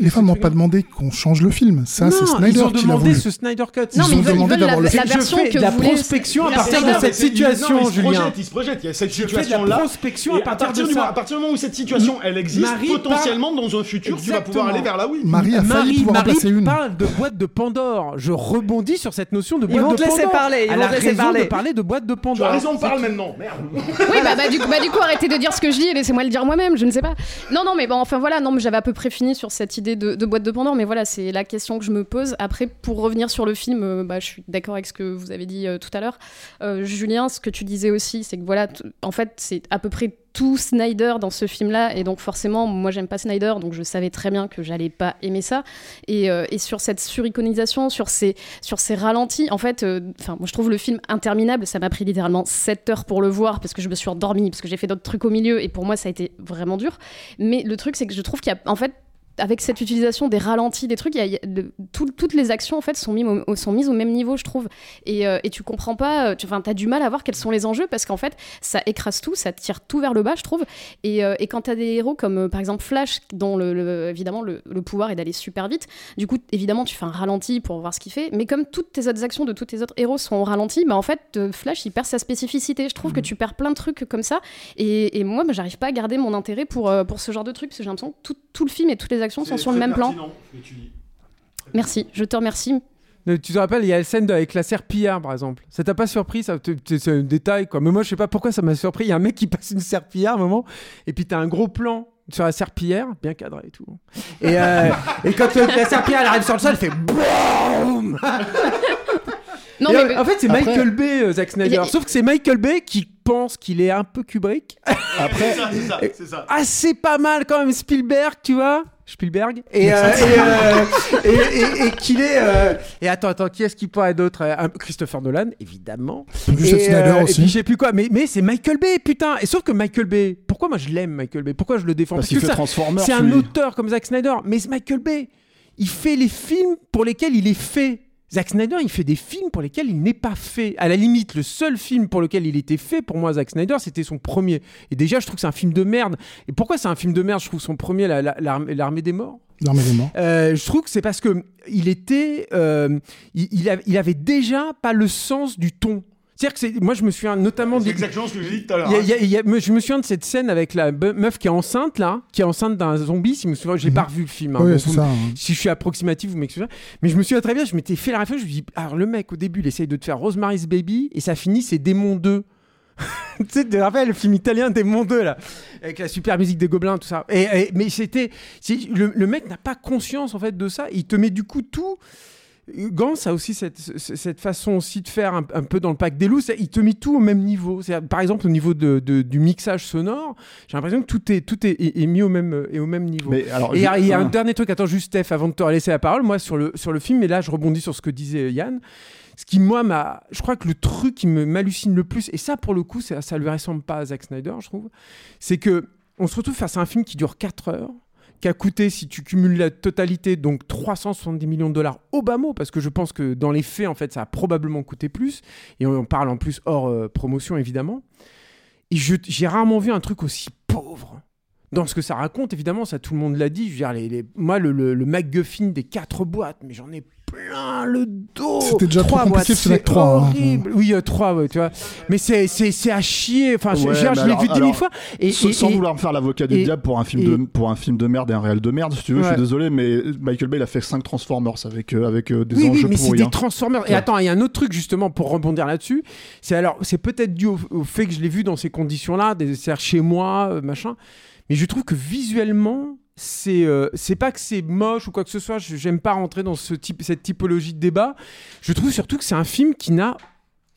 les fans n'ont pas demandé qu'on change le film. Ça, c'est Snyder ils ont demandé ce Snyder Cut. Non, ils, ont demandé d'avoir le film. Je fais de la prospection à partir de cette situation, Julien. Il se projette. Il y a cette situation-là. prospection à partir de ça. À partir du moment où cette situation, elle existe, potentiellement dans un futur, tu vas pouvoir aller vers là oui. Marie a failli pouvoir en une. parle de boîte de Pandore. Je rebondis sur cette notion de boîte de Pandore. Ils vont te laisser parler. Ils vont te laisser parler. de parler de boîte de Pandore. Tu as raison, parle maintenant. Merde. Oui, bah du coup, arrêtez de dire ce que je dis et laissez-moi le dire moi-même. Je ne sais pas. Non, non, mais bon, enfin voilà. Non, j'avais à peu près fini sur cette idée de, boîte de Pandore, mais voilà, c'est la question que je me pose. Après, pour revenir sur le film, euh, bah, je suis d'accord avec ce que vous avez dit euh, tout à l'heure. Euh, Julien, ce que tu disais aussi, c'est que voilà, en fait, c'est à peu près tout Snyder dans ce film-là, et donc forcément, moi j'aime pas Snyder, donc je savais très bien que j'allais pas aimer ça. Et, euh, et sur cette suriconisation, sur ces, sur ces ralentis, en fait, euh, enfin, moi je trouve le film interminable. Ça m'a pris littéralement 7 heures pour le voir parce que je me suis endormie, parce que j'ai fait d'autres trucs au milieu, et pour moi ça a été vraiment dur. Mais le truc, c'est que je trouve qu'il y a, en fait, avec cette utilisation des ralentis, des trucs, il y a- il y a de- tout- toutes les actions en fait sont, mises au, sont mises au même niveau, je trouve. Et, euh, et tu comprends pas, euh, tu as du mal à voir quels sont les enjeux parce qu'en fait, ça écrase tout, ça tire tout vers le bas, je trouve. Et, euh, et quand tu as des héros comme euh, par exemple Flash, dont le, le- évidemment le, le pouvoir est d'aller super vite, du coup, évidemment, tu fais un ralenti pour voir ce qu'il fait. Mais comme toutes tes autres actions de tous tes autres héros sont au ralenti, bah, en fait, Flash, il perd sa spécificité. Je trouve que tu perds plein de trucs comme ça. Et, et moi, bah, j'arrive pas à garder mon intérêt pour, pour ce genre de truc parce que j'ai l'impression que tout, tout le film et toutes les actions sont sur le même plan. Merci, je te remercie. Tu te rappelles, il y a la scène avec la serpillière, par exemple. Ça t'a pas surpris ça C'est un détail, quoi. Mais moi, je sais pas pourquoi ça m'a surpris. Il y a un mec qui passe une serpillière à un moment, et puis t'as un gros plan sur la serpillière, bien cadré et tout. Et, euh, <laughs> et quand euh, la serpillière elle arrive sur le sol, elle fait BOOM Non, mais- en fait, c'est Après- Michael Bay, euh, Zack Snyder. A- Sauf que c'est Michael Bay qui pense qu'il est un peu Kubrick. Après, <laughs> C'est ça, c'est ça. assez pas mal quand même Spielberg, tu vois Spielberg. Et, euh, et, euh, et, et- et qu'il est euh, et attends attends qui est-ce qui pourrait être d'autre Christopher Nolan évidemment. Plus et, aussi. puis je sais plus quoi mais, mais c'est Michael Bay putain. Et sauf que Michael Bay pourquoi moi je l'aime Michael Bay? Pourquoi je le défends? Parce qu'il que c'est un auteur comme Zack Snyder mais c'est Michael Bay. Il fait les films pour lesquels il est fait Zack Snyder, il fait des films pour lesquels il n'est pas fait. À la limite, le seul film pour lequel il était fait, pour moi, Zack Snyder, c'était son premier. Et déjà, je trouve que c'est un film de merde. Et pourquoi c'est un film de merde Je trouve son premier, la- la- l'armée des morts? L'armée des morts. Euh, je trouve que c'est parce que il était, euh, il avait déjà pas le sens du ton. C'est-à-dire que c'est, moi je me souviens notamment C'est exactement ce que j'ai dit tout à l'heure. il y a- hein. il y a- il y a- me- je me souviens de cette scène avec la meuf qui est enceinte là, qui est enceinte d'un zombie. Si je me souviens, j'ai pas revu le film. hein, Oui, c'est vous- ça, hein. Si je suis approximatif, vous m'excusez. Mais je me souviens très bien, je m'étais fait la réflexion. Je me dis, alors le mec au début, il essaye de te faire Rosemary's Baby et ça finit, c'est Démon 2. <laughs> tu sais, tu te rappelles le film italien Démon 2 là, avec la super musique des gobelins, tout ça. Et, et- mais c'était, c'est- le, le mec n'a pas conscience en fait de ça. Il te met du coup tout. Gans a aussi cette, ce- cette façon aussi de faire un, un peu dans le pack des loups, il te met tout au même niveau. Par exemple, au niveau de, de- du mixage sonore, j'ai l'impression que tout est, tout est, est- est mis au même, au même niveau. Mais alors, et il y a- il y a un dernier truc, attends juste Steph, avant de te laisser la parole, moi sur le, sur le film, et là je rebondis sur ce que disait Yann, ce qui moi m'a, je crois que le truc qui me m'hallucine le plus, et ça pour le coup, ça, ça lui ressemble pas à Zack Snyder, je trouve, c'est que on se retrouve face à un film qui dure 4 heures, qui a coûté, si tu cumules la totalité, donc 370 millions de dollars au bas mot, parce que je pense que dans les faits, en fait, ça a probablement coûté plus, et on parle en plus hors euh, promotion, évidemment. Et j'ai rarement vu un truc aussi pauvre. Dans ce que ça raconte, évidemment, ça tout le monde l'a dit. Je veux dire, les, moi, le, le, le des quatre boîtes, mais j'en ai plein le dos. C'était déjà trop Trois compliqué de hein. horrible. Oui, euh, trois, ouais, tu vois. Mais c'est, c'est, c'est à chier. Enfin, je, Ouais, je l'ai vu dix mille fois. Et, sans et- sans et- vouloir me faire l'avocat du et- diable pour un film et- de pour un film de merde et un réel de merde si tu veux je suis désolé mais Michael Bay il a fait 5 Transformers avec euh, avec euh, des oui, oui, enjeux mais c'est des hein. Transformers. Et attends, il y a un autre truc justement pour rebondir là-dessus. C'est alors, c'est peut-être dû au, au fait que je l'ai vu dans ces conditions-là, des- c'est-à-dire chez moi, euh, machin. Mais je trouve que visuellement, c'est euh, c'est pas que c'est moche ou quoi que ce soit. J'aime pas rentrer dans ce type, cette typologie de débat. Je trouve surtout que c'est un film qui n'a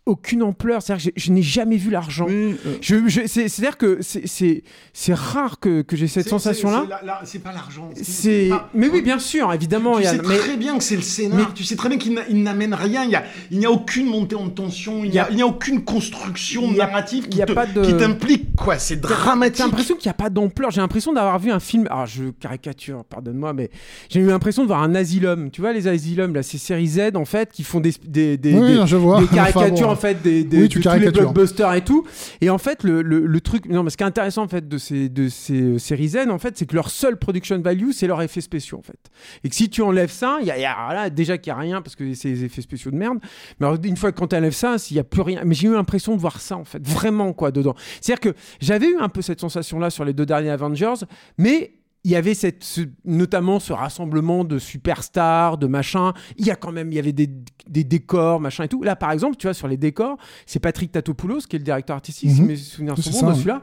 aucune ampleur. C'est-à-dire que je, je n'ai jamais vu l'argent. euh. Je- je- c'est- C'est-à-dire que c'est- rare que, que j'ai cette sensation-là. c'est- pas l'argent. C'est, pas- mais oui, bien sûr, évidemment. Tu sais mais- très bien que c'est le scénar. mais- Tu sais très bien qu'il n'a- il n'amène rien. Il a- n'y a, aucune montée en tension. Il n'y a, aucune construction Il y a- narrative qui de- t'implique. quoi. C'est dramatique. J'ai l'impression qu'il n'y a pas d'ampleur. J'ai l'impression d'avoir vu un film. Alors, je caricature, pardonne-moi, mais j'ai eu l'impression de voir un asylum. Tu vois, les asylums, là, c'est série Z, en fait, qui font des, des, des, Oui, des- non, je vois. des <laughs> Enfin, caricatures, bon. En fait, des, des- Oui, de tu tous les blockbusters et tout. Et en fait, le, le, le truc. Non, mais ce qui est intéressant, en fait, de ces, de ces euh, séries Z, en fait, c'est que leur seul production value, c'est leurs effets spéciaux, en fait. Et que si tu enlèves ça, il y a, y là, déjà qu'il n'y a rien, parce que c'est des effets spéciaux de merde. Mais alors, une fois que quand tu enlèves ça, s'il n'y a plus rien. Mais j'ai eu l'impression de voir ça, en fait, vraiment, quoi, dedans. C'est-à-dire que j'avais eu un peu cette sensation-là sur les deux derniers Avengers, mais il y avait cette, ce- notamment ce rassemblement de superstars, de machin. Il y a quand même, il y avait des, des décors, machin et tout. Là, par exemple, tu vois, sur les décors, c'est Patrick Tatopoulos qui est le directeur artistique, si Mhm. mes souvenirs sont bons, de celui-là.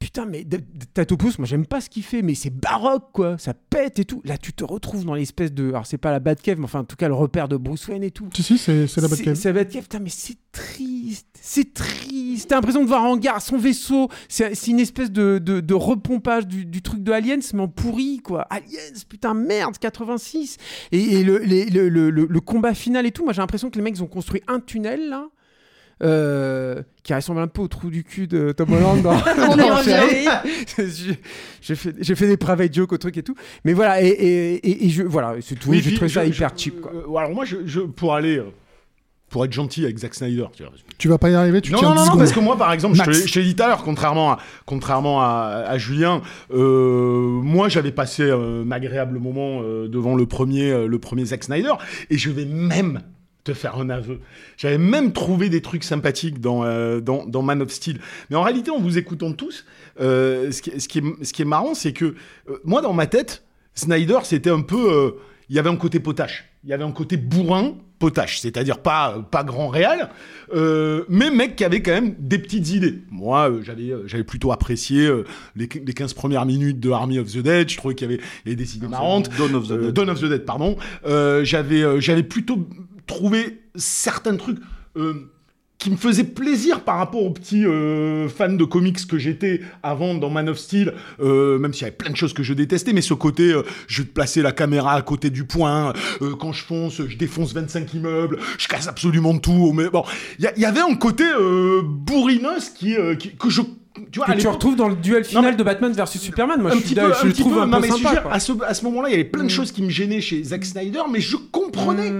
Putain, mais Tatopoulos, moi j'aime pas ce qu'il fait, mais c'est baroque quoi, ça pète et tout. Là, tu te retrouves dans l'espèce de. Alors, c'est pas la Batcave, mais enfin, en tout cas, le repère de Bruce Wayne et tout. Si, si, c'est la Batcave. c'est la Batcave, putain, mais c'est triste, c'est triste. C'était l'impression de voir en gare son vaisseau. C'est une espèce de, de, de repompage du, du truc de Aliens, mais en pourri, quoi. Aliens, putain, merde, 86. Et, et le, les- le, le, le- le combat final et tout, moi j'ai l'impression que les mecs ils ont construit un tunnel, là. Euh, qui ressemble un peu au trou du cul de Tom Holland dans, <laughs> dans. J'ai- fait, fait des private jokes au truc et tout. Mais voilà, et, et, et, et je, voilà, c'est tout. Oui, j'ai trouvé ça je- hyper je- cheap, quoi. euh, alors moi, je, je- pour aller, euh, pour être gentil avec Zack Snyder, tu vois. Tu vas pas y arriver, tu non, tiens non, 10 non, secondes. parce que moi, par exemple, je te Max. l'ai- je te l'ai dit tout à l'heure, contrairement à, contrairement à, à Julien, euh, moi, j'avais passé euh, un agréable moment euh, devant le premier, euh, le premier Zack Snyder, et je vais même te faire un aveu. J'avais même trouvé des trucs sympathiques dans, euh, dans, dans Man of Steel. Mais en réalité, en vous écoutant tous, euh, ce, qui, ce, qui est, ce qui est marrant, c'est que euh, moi, dans ma tête, Snyder, c'était un peu... il y avait un côté potache. Il y avait un côté bourrin potache, c'est-à-dire pas, pas grand réel, euh, mais mec qui avait quand même des petites idées. Moi, euh, j'avais, euh, j'avais plutôt apprécié les, les 15 premières minutes de Army of the Dead, je trouvais qu'il y avait, il y avait des idées marrantes. Dawn of the Dead. Dawn of the Dead, pardon. J'avais, j'avais plutôt trouvé certains trucs euh, qui me faisaient plaisir par rapport aux petits euh, fans de comics que j'étais avant dans Man of Steel, euh, même s'il y avait plein de choses que je détestais, mais ce côté, je vais placer la caméra à côté du point, quand je fonce, je défonce 25 immeubles, je casse absolument tout, mais bon, il y, avait un côté bourrinos qui, qui- que je... Tu vois, Que tu retrouves dans le duel final de Batman versus Superman. Moi, un je, petit suis peu, un je le petit trouve peu. un non, peu mais sympa. à ce, à ce moment-là, il y avait plein de choses qui me gênaient chez Zack Snyder, mais je comprenais.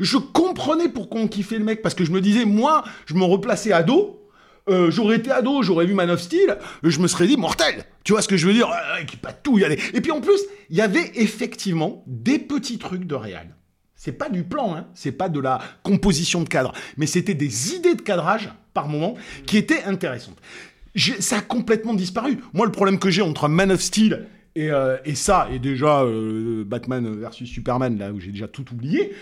Je comprenais pourquoi on kiffait le mec, parce que je me disais, moi, je me replaçais ado. euh, j'aurais été ado, j'aurais vu Man of Steel, euh, je me serais dit mortel. Tu vois ce que je veux dire? Euh, Qui pas tout y aller. Et puis en plus, il y avait effectivement des petits trucs de réal. C'est pas du plan, hein. c'est pas de la composition de cadre, mais c'était des idées de cadrage par moment qui étaient intéressantes. Ça a complètement disparu. Moi, le problème que j'ai entre Man of Steel et, euh, ça, et déjà euh, Batman versus Superman, là où j'ai déjà tout oublié,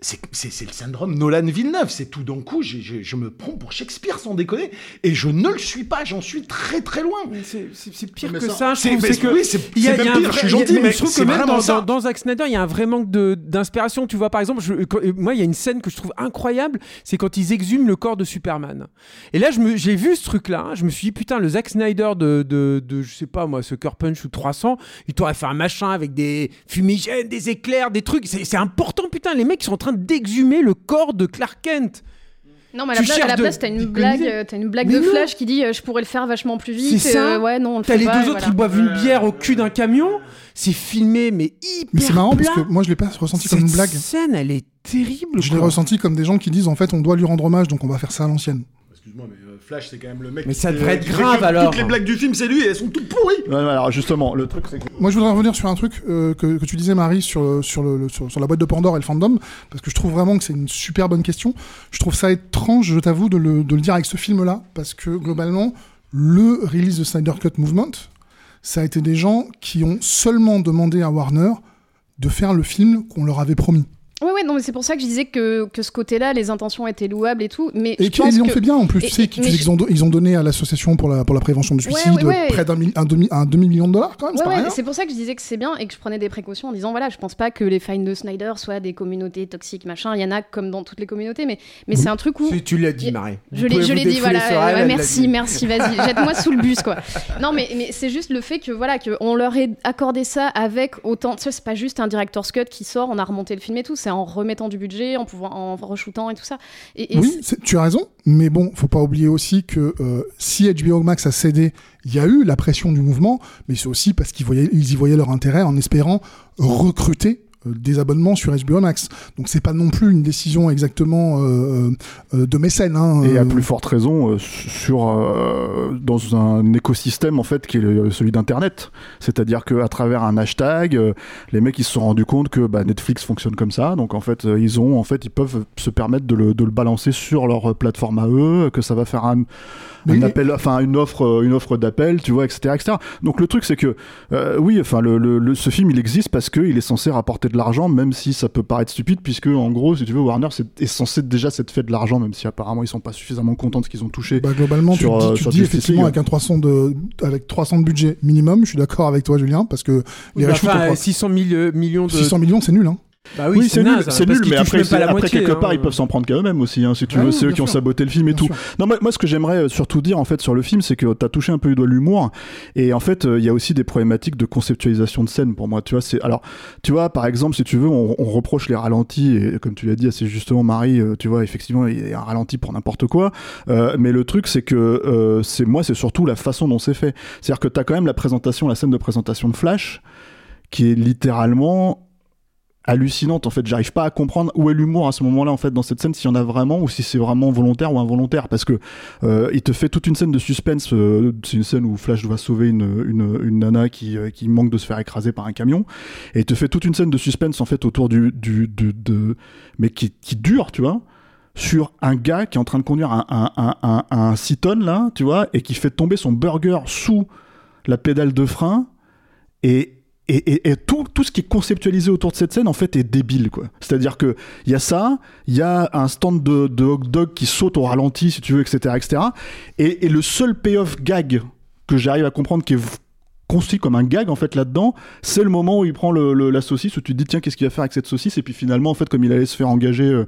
c'est c'est- c'est le syndrome Nolan-Villeneuve. C'est tout d'un coup, j'ai- je me prends pour Shakespeare sans déconner, et je ne le suis pas, j'en suis très très loin. C'est pire Mais que ça- ça, je trouve. C'est que oui, c'est- y a- y un pire, vrai- je suis a- gentil, mais mais je trouve que même vraiment dans, ça. dans, dans Zack Snyder, il y a un vrai manque de- d'inspiration. Tu vois, par exemple, je- quand- moi, il y a une scène que je trouve incroyable, c'est quand ils exhument le corps de Superman. Et là, je j'ai vu ce truc-là, hein, je me suis dit, putain, le Zack Snyder de, de, de, je sais pas moi, Sucker Punch ou 300, il t'aurait fait un machin avec des fumigènes, des éclairs, des trucs. C'est c'est important, putain, les mecs, ils sont en train d'exhumer le corps de Clark Kent. Non, mais à la place, à la place, t'as une blague, euh, t'as une blague Mais de non. Flash qui dit euh, je pourrais le faire vachement plus C'est vite. ça. euh, ouais, non, on le T'as les pas, deux autres, voilà. ils boivent une bière au cul d'un camion. C'est filmé, mais hyper Mais c'est marrant parce que moi je l'ai pas ressenti comme une Cette blague. scène, elle est terrible. Je l'ai ressenti comme des gens qui disent en fait on doit lui rendre hommage donc on va faire ça à l'ancienne. Excuse-moi, mais euh, Flash, c'est quand même le mec. Mais qui ça fait- devrait être grave, que alors. Toutes les blagues du film, c'est lui, et elles sont toutes pourries. Ouais, ouais, alors justement, le truc c'est que Moi, je voudrais revenir sur un truc euh, que, que tu disais, Marie, sur, sur, le, le- sur, sur la boîte de Pandore et le fandom, parce que je trouve vraiment que c'est une super bonne question. Je trouve ça étrange, je t'avoue, de le, de le dire avec ce film-là, parce que globalement, le release de Snyder Cut Movement, ça a été des gens qui ont seulement demandé à Warner de faire le film qu'on leur avait promis. Ouais, ouais, non, mais c'est pour ça que je disais que, que ce côté-là, les intentions étaient louables et tout. Mais Et je qui- pense ils l'ont que- fait bien en plus. Et- tu sais, qu'ils- je- qu'ils ont, do- ils ont donné à l'association pour la, pour la prévention du suicide ouais, ouais. près d'un mi- un demi, un demi-million de dollars quand même, c'est pour ça que je disais que c'est bien et que je prenais des précautions en disant voilà, je pense pas que les fans de Snyder soient des communautés toxiques, machin. Il y en a comme dans toutes les communautés, mais, mais c'est un truc où. Si, tu l'as dit, Marie. Je l'ai, dit, voilà. merci, merci, vas-y, <laughs> jette-moi sous le bus, quoi. Non, mais, mais c'est juste le fait que voilà, qu'on leur ait accordé ça avec autant. Tu sais, c'est pas juste un director's cut qui sort, on a remonté le film et tout, c'est en remettant du budget, en pouvant, en re-shootant et tout ça. Et, et Oui, tu as raison, mais bon, faut pas oublier aussi que euh, si HBO Max a cédé, il y a eu la pression du mouvement, mais c'est aussi parce qu'ils ils y voyaient leur intérêt en espérant recruter des abonnements sur HBO Max. Donc c'est pas non plus une décision exactement euh, euh, de mécène. Hein, Et à euh, plus forte raison euh, sur euh, dans un écosystème en fait qui est celui d'internet. C'est-à-dire que à travers un hashtag, euh, les mecs ils se sont rendus compte que bah, Netflix fonctionne comme ça. Donc en fait euh, ils ont en fait ils peuvent se permettre de le, de le balancer sur leur plateforme à eux, que ça va faire un, un appel, enfin une offre euh, une offre d'appel, tu vois, etc., etc. Donc le truc c'est que euh, oui, enfin le, le- le- ce film il existe parce qu'il est censé rapporter de l'argent, même si ça peut paraître stupide, puisque en gros si tu veux Warner c'est, est censé déjà s'être fait de l'argent, même si apparemment ils sont pas suffisamment contents de ce qu'ils ont touché. bah, globalement, sur, tu euh, dis, tu sur dis Justice effectivement avec un 300 de, avec 300 de budget minimum, je suis d'accord avec toi, Julien, parce que les Bah, enfin, au trois- 600 000, euh, millions de. 600 millions, c'est nul. Hein. Bah oui, c'est nul, c'est nul, mais après, même pas c'est- la après moitié, quelque hein. part, ils peuvent s'en prendre qu'à eux-mêmes aussi. hein, si tu Ah veux, oui, c'est eux qui ont saboté le film et Bien tout. sûr. Non, moi, moi, ce que j'aimerais euh, surtout dire en fait sur le film, c'est que t'as touché un peu du doigt l'humour, et en fait, euh, il y a aussi des problématiques de conceptualisation de scène pour moi. Tu vois, c'est alors, tu vois, par exemple, si tu veux, on, on reproche les ralentis, et comme tu l'as dit assez justement, Marie, euh, tu vois, effectivement, il y a un ralenti pour n'importe quoi. Euh, mais le truc, c'est que c'est moi, c'est surtout la façon dont c'est fait. C'est-à-dire que t'as quand même la présentation, la scène de présentation de Flash, qui est littéralement hallucinante en fait j'arrive pas à comprendre où est l'humour à ce moment-là en fait dans cette scène s'il y en a vraiment ou si c'est vraiment volontaire ou involontaire parce que euh, il te fait toute une scène de suspense euh, c'est une scène où Flash doit sauver une, une, nana qui, euh, qui manque de se faire écraser par un camion et il te fait toute une scène de suspense en fait autour du, du de, de- mais qui, qui dure tu vois sur un gars qui est en train de conduire un, un, un, un, un 6 tonnes là tu vois et qui fait tomber son burger sous la pédale de frein et et, tout, ce qui est conceptualisé autour de cette scène en fait est débile quoi. C'est-à-dire que il y a ça, il y a un stand de, hot dog qui saute au ralenti si tu veux, etc., etc. Et, le seul payoff gag que j'arrive à comprendre qui est construit comme un gag en fait là-dedans, c'est le moment où il prend le- la saucisse où tu te dis tiens qu'est-ce qu'il va faire avec cette saucisse? Et puis finalement en fait comme il allait se faire engager euh,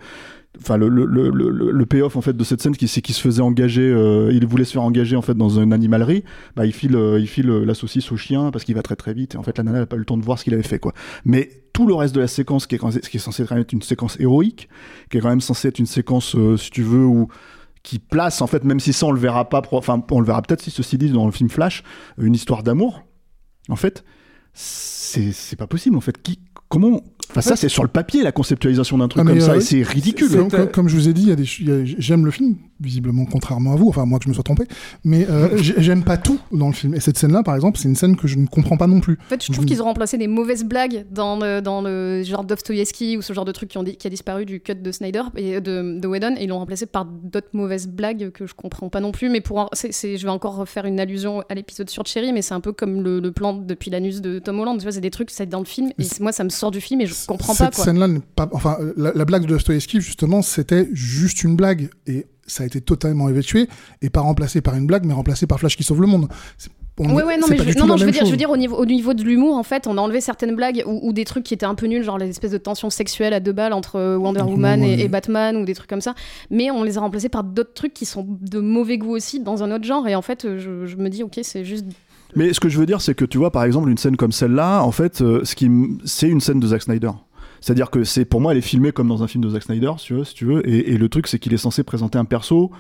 enfin le, le, le, le- payoff en fait de cette scène qui c'est qu'il se faisait engager euh, il voulait se faire engager en fait dans une animalerie bah il file euh, il file euh, la saucisse au chien parce qu'il va très très vite et en fait la nana n'a pas eu le temps de voir ce qu'il avait fait quoi. Mais tout le reste de la séquence qui est, quand- qui est censé quand même être une séquence héroïque qui est quand même censé être une séquence si tu veux où qui place en fait même si ça on le verra pas enfin on le verra peut-être si ceci dit dans le film Flash une histoire d'amour en fait c'est pas possible en fait. Qui comment enfin ça c'est sur le papier la conceptualisation d'un truc Ah, comme ça euh, et c'est ridicule Comme, comme- comme je vous ai dit, j'aime le film, visiblement contrairement à vous, enfin moi que je me sois trompé, mais euh, <laughs> j'ai- j'aime pas tout dans le film. Et cette scène-là, par exemple, c'est une scène que je ne comprends pas non plus. En fait, je trouve qu'ils ont remplacé des mauvaises blagues dans le, dans le genre Dostoevsky ou ce genre de truc qui, ont, qui a disparu du cut de Snyder et de, de Whedon et ils l'ont remplacé par d'autres mauvaises blagues que je comprends pas non plus. Mais pour en- c'est- c'est- je vais encore refaire une allusion à l'épisode sur Cherry, mais c'est un peu comme le, le plan depuis l'anus de Tom Holland. Tu vois, c'est des trucs, c'est dans le film et moi ça me sort du film et je comprends pas Cette scène-là n'est pas. Enfin, euh, la, la blague de Dostoevsky, justement, c'était juste une blague. Et ça a été totalement évacué et pas remplacé par une blague, mais remplacé par Flash qui sauve le monde. On- Ouais, ouais, non, mais je, non, je veux dire, je veux dire au niveau, au niveau de l'humour, en fait, on a enlevé certaines blagues ou, ou des trucs qui étaient un peu nuls, genre les espèces de tensions sexuelles à deux balles entre euh, Wonder Woman et. Batman ou des trucs comme ça. Mais on les a remplacés par d'autres trucs qui sont de mauvais goût aussi dans un autre genre. Et en fait, euh, je, je me dis, ok, c'est juste. Mais ce que je veux dire, c'est que tu vois, par exemple, une scène comme celle-là, en fait, euh, ce c'est une scène de Zack Snyder. C'est-à-dire que c'est, pour moi, elle est filmée comme dans un film de Zack Snyder, si tu veux. Et le truc, c'est qu'il est censé présenter un perso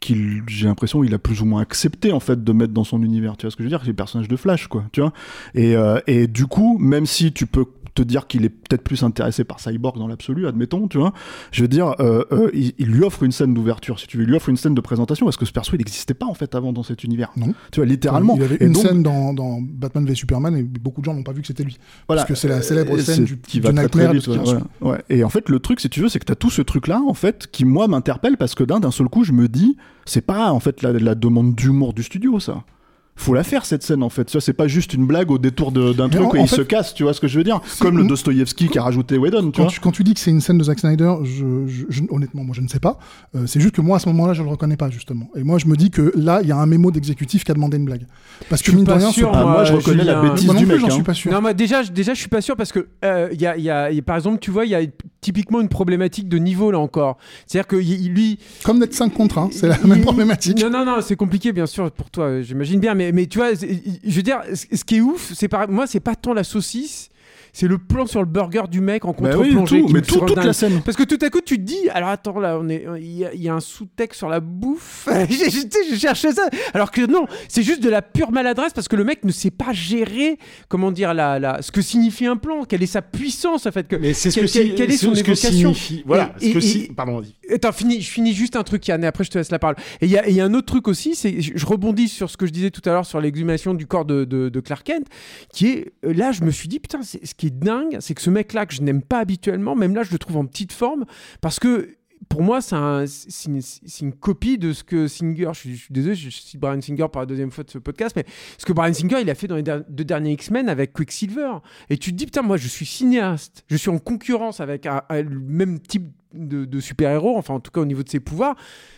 qu'il, j'ai l'impression, il a plus ou moins accepté, en fait, de mettre dans son univers. Tu vois ce que je veux dire? C'est le personnage de Flash, quoi. Tu vois? Et, euh, et du coup, même si tu peux te dire qu'il est peut-être plus intéressé par Cyborg dans l'absolu, admettons, tu vois. Je veux dire, euh, euh, il, il lui offre une scène d'ouverture, si tu veux, il lui offre une scène de présentation, parce que ce perso, il n'existait pas en fait avant dans cet univers? Non. Tu vois, littéralement. Il y avait Et une donc- scène dans, dans Batman v Superman et beaucoup de gens n'ont pas vu que c'était lui. Voilà. Parce que c'est la célèbre scène du, qui du va très, très de qui ouais. Et en fait, le truc, si tu veux, c'est que tu as tout ce truc-là, en fait, qui moi m'interpelle parce que d'un d'un seul coup, je me dis, c'est pas en fait la, la demande d'humour du studio, ça. Faut la faire cette scène en fait. Ça c'est pas juste une blague au détour d'un Mais truc et il fait, se casse, tu vois ce que je veux dire Comme le. Dostoïevski qui a rajouté Whedon, tu Quand vois. tu, quand tu dis que c'est une scène de Zack Snyder, je, je- je- honnêtement, moi je ne sais pas. Euh, c'est juste que moi à ce moment-là, je le reconnais pas justement. Et moi je me dis que là, il y a un mémo d'exécutif qui a demandé une blague. Parce que mine de rien, sûr, Ah, moi, je reconnais la bêtise du mec. hein. suis pas sûr. Non, moi déjà, je- déjà, je suis pas sûr parce que euh, il y a, il y a- il y a- par exemple, tu vois, il y a typiquement une problématique de niveau là encore. C'est-à-dire que lui, Comme d'être 5 contre 1, c'est la même problématique. Non, non, non, c'est compliqué, bien sûr, pour toi, j'imagine bien. Mais, mais tu vois, je veux dire, ce ce qui est ouf, c'est par... moi, c'est pas tant la saucisse. C'est le plan sur le burger du mec en Bah oui, contre-plongée. tout, qui mais tout- toute la scène. Parce que tout à coup, tu te dis, alors attends, là, on est, il y, a- il y a un sous-texte sur la bouffe. <laughs> je, cherchais ça. Alors que non, c'est juste de la pure maladresse parce que le mec ne sait pas gérer, comment dire, la, la, ce que signifie un plan, quelle est sa puissance, en fait. Que, Mais c'est ce que, si- quelle- est c'est son ce que évocation. signifie. Voilà. Et- ce que et- si- et- Pardon. Attends, finis, je finis juste un truc, Yann, et après je te laisse la parole. Et il y a, y un autre truc aussi, c'est je rebondis sur ce que je disais tout à l'heure sur l'exhumation du corps de, de- de Clark Kent, qui est là, je me suis dit putain, c'est- ce qui dingue, c'est que ce mec-là que je n'aime pas habituellement, même là, je le trouve en petite forme, parce que pour moi, c'est un- c'est une, copie de ce que Singer, je suis, désolé, je cite Brian Singer pour la deuxième fois de ce podcast, mais ce que Brian Singer, il a fait dans les deux derniers X-Men avec Quicksilver. Et tu te dis, putain, moi, je suis cinéaste, je suis en concurrence avec un- le même type de, de super-héros, enfin en tout cas au niveau de ses pouvoirs,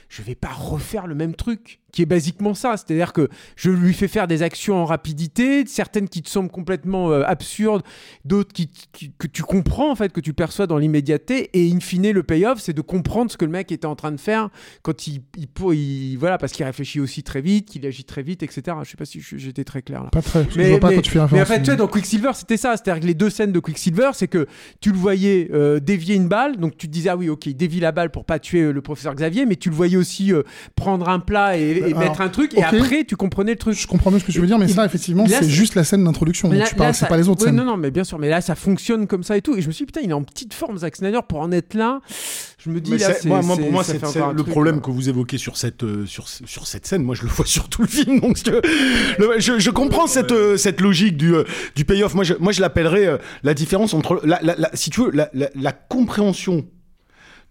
je vais pas refaire le même truc qui est basiquement ça. C'est-à-dire que je lui fais faire des actions en rapidité, certaines qui te semblent complètement euh, absurdes, d'autres qui, qui- que tu comprends en fait, que tu perçois dans l'immédiateté. Et in fine, le payoff, c'est de comprendre ce que le mec était en train de faire quand il, il, pour- il- voilà, parce qu'il réfléchit aussi très vite, qu'il agit très vite, etc. Je sais pas si j'étais très clair là. Pas très. je Mais, vois pas mais- quand tu fais mais en fait, tu vois, dans Quicksilver, c'était ça. C'est-à-dire que les deux scènes de Quicksilver, c'est que tu le voyais euh, dévier une balle, donc tu te disais, ah oui, ok, il dévie la balle pour pas tuer euh, le professeur Xavier, mais tu le voyais aussi euh, prendre un plat et, et Alors, mettre un truc, et après, tu comprenais le truc. Je comprends mieux ce que tu veux dire, mais ça, effectivement, c'est c'est- juste la scène d'introduction. tu parles, c'est ça- pas les autres ouais, scènes. Non, non, mais bien sûr. Mais là, ça fonctionne comme ça et tout. Et je me suis dit, putain, il est en petite forme, Zack Snyder, pour en être là. Je me dis, Mais là, c'est- c'est. moi, moi, c'est- pour moi, un le truc, problème que vous évoquez sur cette, euh, sur, sur cette scène, moi je le <laughs> vois sur tout le film. Donc je, le- je, je comprends cette, euh, cette logique du, euh, du payoff. Moi je, moi, je l'appellerais euh, la différence entre, la, la- la- si tu veux, la, la- la compréhension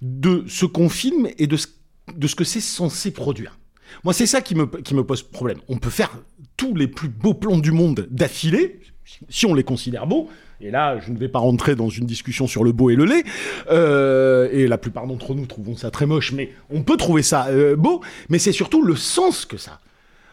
de ce qu'on filme et de ce, de ce que c'est censé produire. Moi, c'est ça qui me, qui me pose problème. On peut faire tous les plus beaux plans du monde d'affilée, si on les considère beaux. Et là, je ne vais pas rentrer dans une discussion sur le beau et le laid. Euh, et la plupart d'entre nous trouvons ça très moche, mais on peut trouver ça euh, beau. Mais c'est surtout le sens que ça.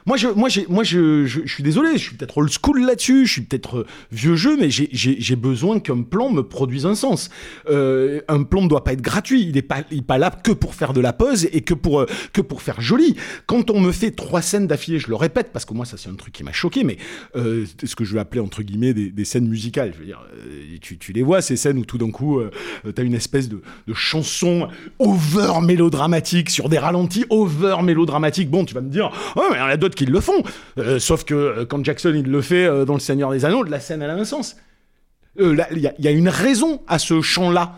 Moi, je, moi, moi, je, je, suis désolé, je suis peut-être old school là-dessus, je suis peut-être euh, vieux jeu, mais j'ai, besoin qu'un plan me produise un sens. Euh, un plan ne doit pas être gratuit, il n'est pas, pas là que pour faire de la pause et que pour, euh, que pour faire joli. Quand on me fait trois scènes d'affilée, je le répète parce que moi, ça c'est un truc qui m'a choqué, mais euh, ce que je vais appeler entre guillemets des, des scènes musicales. Je veux dire, tu, tu les vois ces scènes où tout d'un coup, euh, t'as une espèce de, de chanson over mélodramatique sur des ralentis over mélodramatique. Bon, tu vas me dire, oh, mais il y en a d'autres qui le font. Euh, sauf que euh, quand Jackson il le fait euh, dans Le Seigneur des Anneaux, la scène elle a un sens. Il y a une raison à ce chant-là.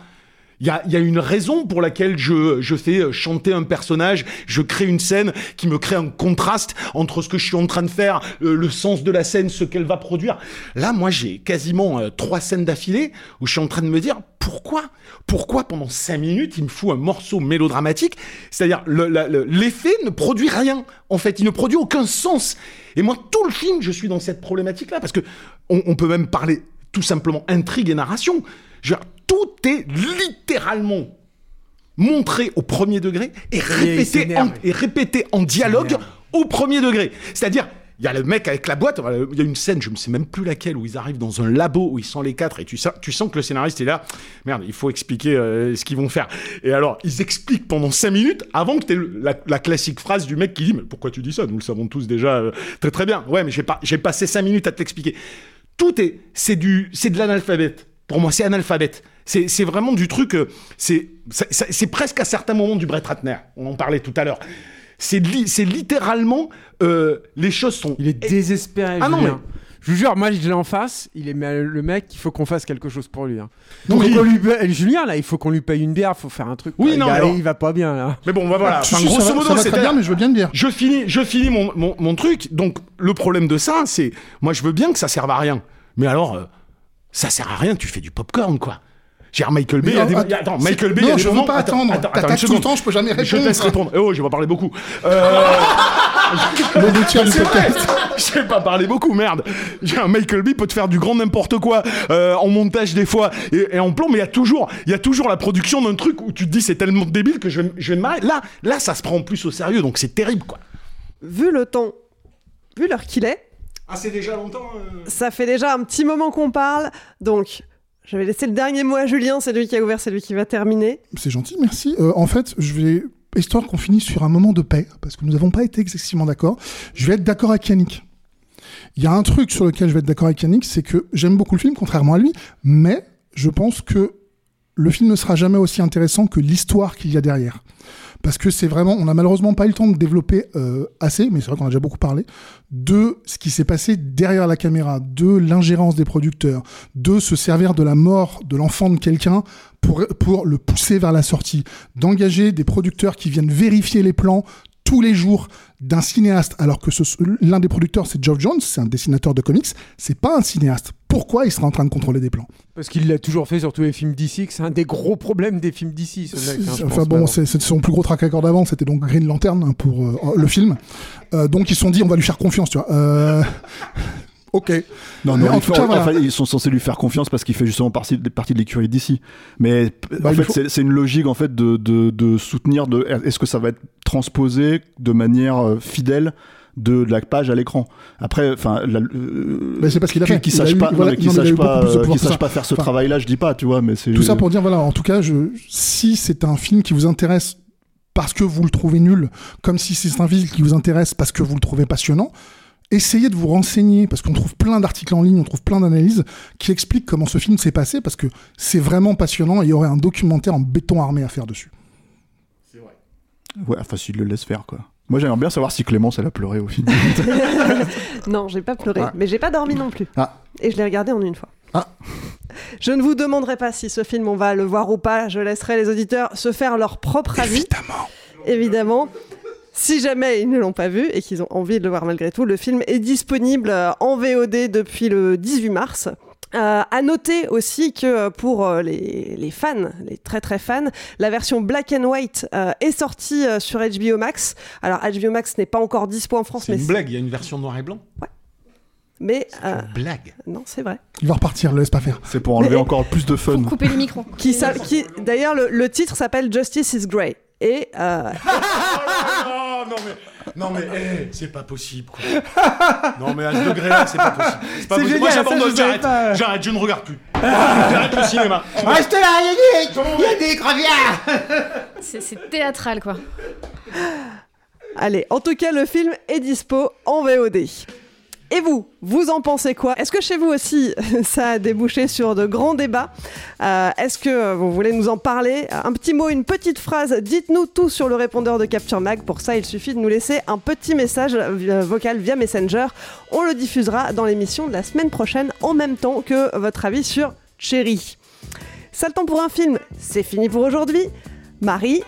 Il y a, une raison pour laquelle je, fais euh, chanter un personnage, je crée une scène qui me crée un contraste entre ce que je suis en train de faire, euh, le sens de la scène, ce qu'elle va produire. Là, moi, j'ai quasiment euh, trois scènes d'affilée où je suis en train de me dire pourquoi Pourquoi pendant cinq minutes, il me fout un morceau mélodramatique? C'est-à-dire, l'effet ne produit rien. En fait, il ne produit aucun sens. Et moi, tout le film, je suis dans cette problématique-là parce que on, on peut même parler tout simplement intrigue et narration. Je veux dire, tout est littéralement montré au premier degré et répété, en, et répété en dialogue au premier degré. C'est-à-dire, il y a le mec avec la boîte, il y a une scène, je ne sais même plus laquelle, où ils arrivent dans un labo où ils sont les quatre et tu sens, tu sens que le scénariste est là. Merde, il faut expliquer euh, ce qu'ils vont faire. Et alors, ils expliquent pendant cinq minutes avant que tu aies la, la classique phrase du mec qui dit Mais pourquoi tu dis ça? Nous le savons tous déjà euh, très très bien. Ouais, mais j'ai pas, j'ai passé cinq minutes à te l'expliquer. Tout est, c'est du, c'est de l'analphabète. Pour moi, c'est analphabète. C'est, vraiment du truc. euh, c'est, presque à certains moments du Brett Ratner. On en parlait tout à l'heure. C'est, li- c'est littéralement euh, les choses sont. Il est désespéré. Ah non, Julien. Je vous jure, moi je l'ai en face, il est mais le mec, il faut qu'on fasse quelque chose pour lui. hein. Mais- qu'on lui paye- Julien là, il faut qu'on lui paye une bière, faut faire un truc. Oui, quoi. non, il, mais alors- il va pas bien là. Mais bon, bah voilà. Si, Enfin, grosso va- modo, c'est très bien, mais je veux bien le dire. Je finis, je finis mon, mon, mon truc. Donc, le problème de ça, c'est. Moi, je veux bien que ça serve à rien. Mais alors, euh, ça sert à rien, tu fais du popcorn, quoi. J'ai un Michael Bay. Il y a des- non, attends, Michael Bay. il y a non, des je veux moments- pas attends, attendre. attends, attends, T'attaques une tout le seconde. temps, je peux jamais Je te laisse répondre. répondre. Eh oh, je vais pas parler beaucoup. Euh... <laughs> Le routier du C'est vrai, podcast. je vais pas parler beaucoup, merde. J'ai un Michael Bay peut te faire du grand n'importe quoi euh, en montage des fois et, et en plan, mais il y a toujours, il y a toujours la production d'un truc où tu te dis c'est tellement débile que je vais, je vais me marrer. Là, là, ça se prend plus au sérieux, donc c'est terrible, quoi. Vu le temps, vu l'heure qu'il est, Ah, c'est déjà longtemps. ça fait déjà un petit moment qu'on parle, donc je vais laisser le dernier mot à Julien, c'est lui qui a ouvert, c'est lui qui va terminer. C'est gentil, merci. Euh, en fait, je vais, histoire qu'on finisse sur un moment de paix, parce que nous n'avons pas été excessivement d'accord, je vais être d'accord avec Yannick. Il y a un truc sur lequel je vais être d'accord avec Yannick, c'est que j'aime beaucoup le film, contrairement à lui, mais je pense que le film ne sera jamais aussi intéressant que l'histoire qu'il y a derrière. Parce que c'est vraiment, on n'a malheureusement pas eu le temps de développer euh, assez, mais c'est vrai qu'on a déjà beaucoup parlé, de ce qui s'est passé derrière la caméra, de l'ingérence des producteurs, de se servir de la mort de l'enfant de quelqu'un pour, pour le pousser vers la sortie, d'engager des producteurs qui viennent vérifier les plans tous les jours d'un cinéaste, alors que l'un des producteurs c'est Geoff Jones, c'est un dessinateur de comics, c'est pas un cinéaste. Pourquoi il sera en train de contrôler des plans Parce qu'il l'a toujours fait sur tous les films d'ici, que c'est un des gros problèmes des films d'ici, ce mec. hein, Enfin bon, c'est son plus gros track record d'avant, c'était donc Green Lantern hein, pour euh, le film. Euh, donc ils se sont dit, on va lui faire confiance, tu vois. Euh, <laughs> ok. Non, Mais non, en il tout faut- cas, voilà. enfin, ils sont censés lui faire confiance parce qu'il fait justement partie, partie de l'écurie d'ici. Mais Bah, en fait, faut- c'est- une logique en fait de, de, de soutenir. De, est-ce que ça va être transposé de manière euh, fidèle de, de la page à l'écran Après, enfin, euh, Mais c'est parce qu'il a qui- fait. Qui Il a sache pas, euh, faire ce Enfin, travail-là, je dis pas, tu vois, mais c'est Tout ça pour dire, voilà, en tout cas, je, si c'est un film qui vous intéresse parce que vous le trouvez nul, comme si c'est un film qui vous intéresse parce que vous le trouvez passionnant, essayez de vous renseigner, parce qu'on trouve plein d'articles en ligne, on trouve plein d'analyses qui expliquent comment ce film s'est passé, parce que c'est vraiment passionnant et il y aurait un documentaire en béton armé à faire dessus. Ouais, enfin, s'il le laisse faire, quoi. Moi, j'aimerais bien savoir si Clémence, elle a pleuré au film. <laughs> non, j'ai pas pleuré, Ah. mais j'ai pas dormi non plus. Ah. Et je l'ai regardé en une fois. Ah. Je ne vous demanderai pas si ce film on va le voir ou pas. Je laisserai les auditeurs se faire leur propre avis. Évidemment. Évidemment. Si jamais ils ne l'ont pas vu et qu'ils ont envie de le voir malgré tout, le film est disponible en VOD depuis le 18 mars. Euh, à noter aussi que euh, pour euh, les, les fans, les très très fans, la version black and white euh, est sortie sur HBO Max. Alors HBO Max n'est pas encore dispo en France, C'est mais une blague, il y a une version noir et blanc. mais euh, Blague. non, c'est vrai. Il va repartir, le laisse pas faire. C'est pour enlever Mais- encore plus de fun. Couper le micro. Qui, s'a- qui d'ailleurs le, le titre s'appelle Justice is Grey et euh, <laughs> Oh, non mais non mais eh, c'est pas possible quoi. <laughs> Non mais à ce degré là c'est pas possible. C'est pas possible. Moi génial, j'abandonne, j'arrête. pas. J'arrête, je ne regarde plus. <laughs> J'arrête le cinéma. Reste là, Yannick Il y a des crevières <laughs> C'est c'est théâtral, quoi. allez, en tout cas le film est dispo en VOD. Et vous, vous en pensez quoi? Est-ce que chez vous aussi, <laughs> ça a débouché sur de grands débats? Euh, Est-ce que vous voulez nous en parler? Un petit mot, une petite phrase, dites-nous tout sur le répondeur de Capture Mag. Pour ça, il suffit de nous laisser un petit message euh, vocal via Messenger. On le diffusera dans l'émission de la semaine prochaine en même temps que votre avis sur Cherry. Ça le temps pour un film, c'est fini pour aujourd'hui. Marie,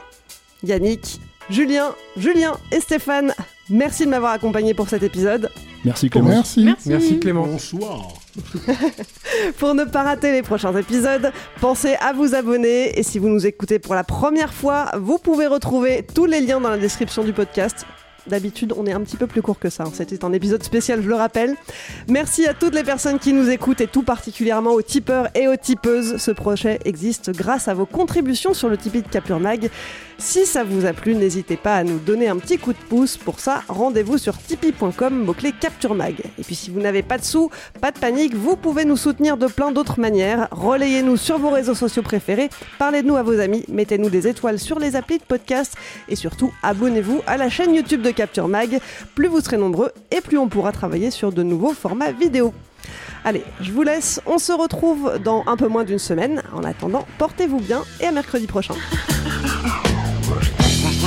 Yannick, Julien, Julien et Stéphane, merci de m'avoir accompagné pour cet épisode. Merci Clémence. Merci. Merci Clément. Bonsoir. <laughs> Pour ne pas rater les prochains épisodes, pensez à vous abonner et si vous nous écoutez pour la première fois, vous pouvez retrouver tous les liens dans la description du podcast. D'habitude, on est un petit peu plus court que ça. hein. C'était un épisode spécial, je le rappelle. Merci à toutes les personnes qui nous écoutent et tout particulièrement aux tipeurs et aux tipeuses. Ce projet existe grâce à vos contributions sur le Tipeee de Capture Mag. Si ça vous a plu, n'hésitez pas à nous donner un petit coup de pouce. Pour ça, rendez-vous sur tipeee.com, mot-clé Capture Mag. Et puis si vous n'avez pas de sous, pas de panique, vous pouvez nous soutenir de plein d'autres manières. Relayez-nous sur vos réseaux sociaux préférés, parlez de nous à vos amis, mettez-nous des étoiles sur les applis de podcast et surtout abonnez-vous à la chaîne YouTube de Capture Mag. Plus vous serez nombreux et plus on pourra travailler sur de nouveaux formats vidéo. Allez, je vous laisse, on se retrouve dans un peu moins d'une semaine. En attendant, portez-vous bien et à mercredi prochain. <laughs>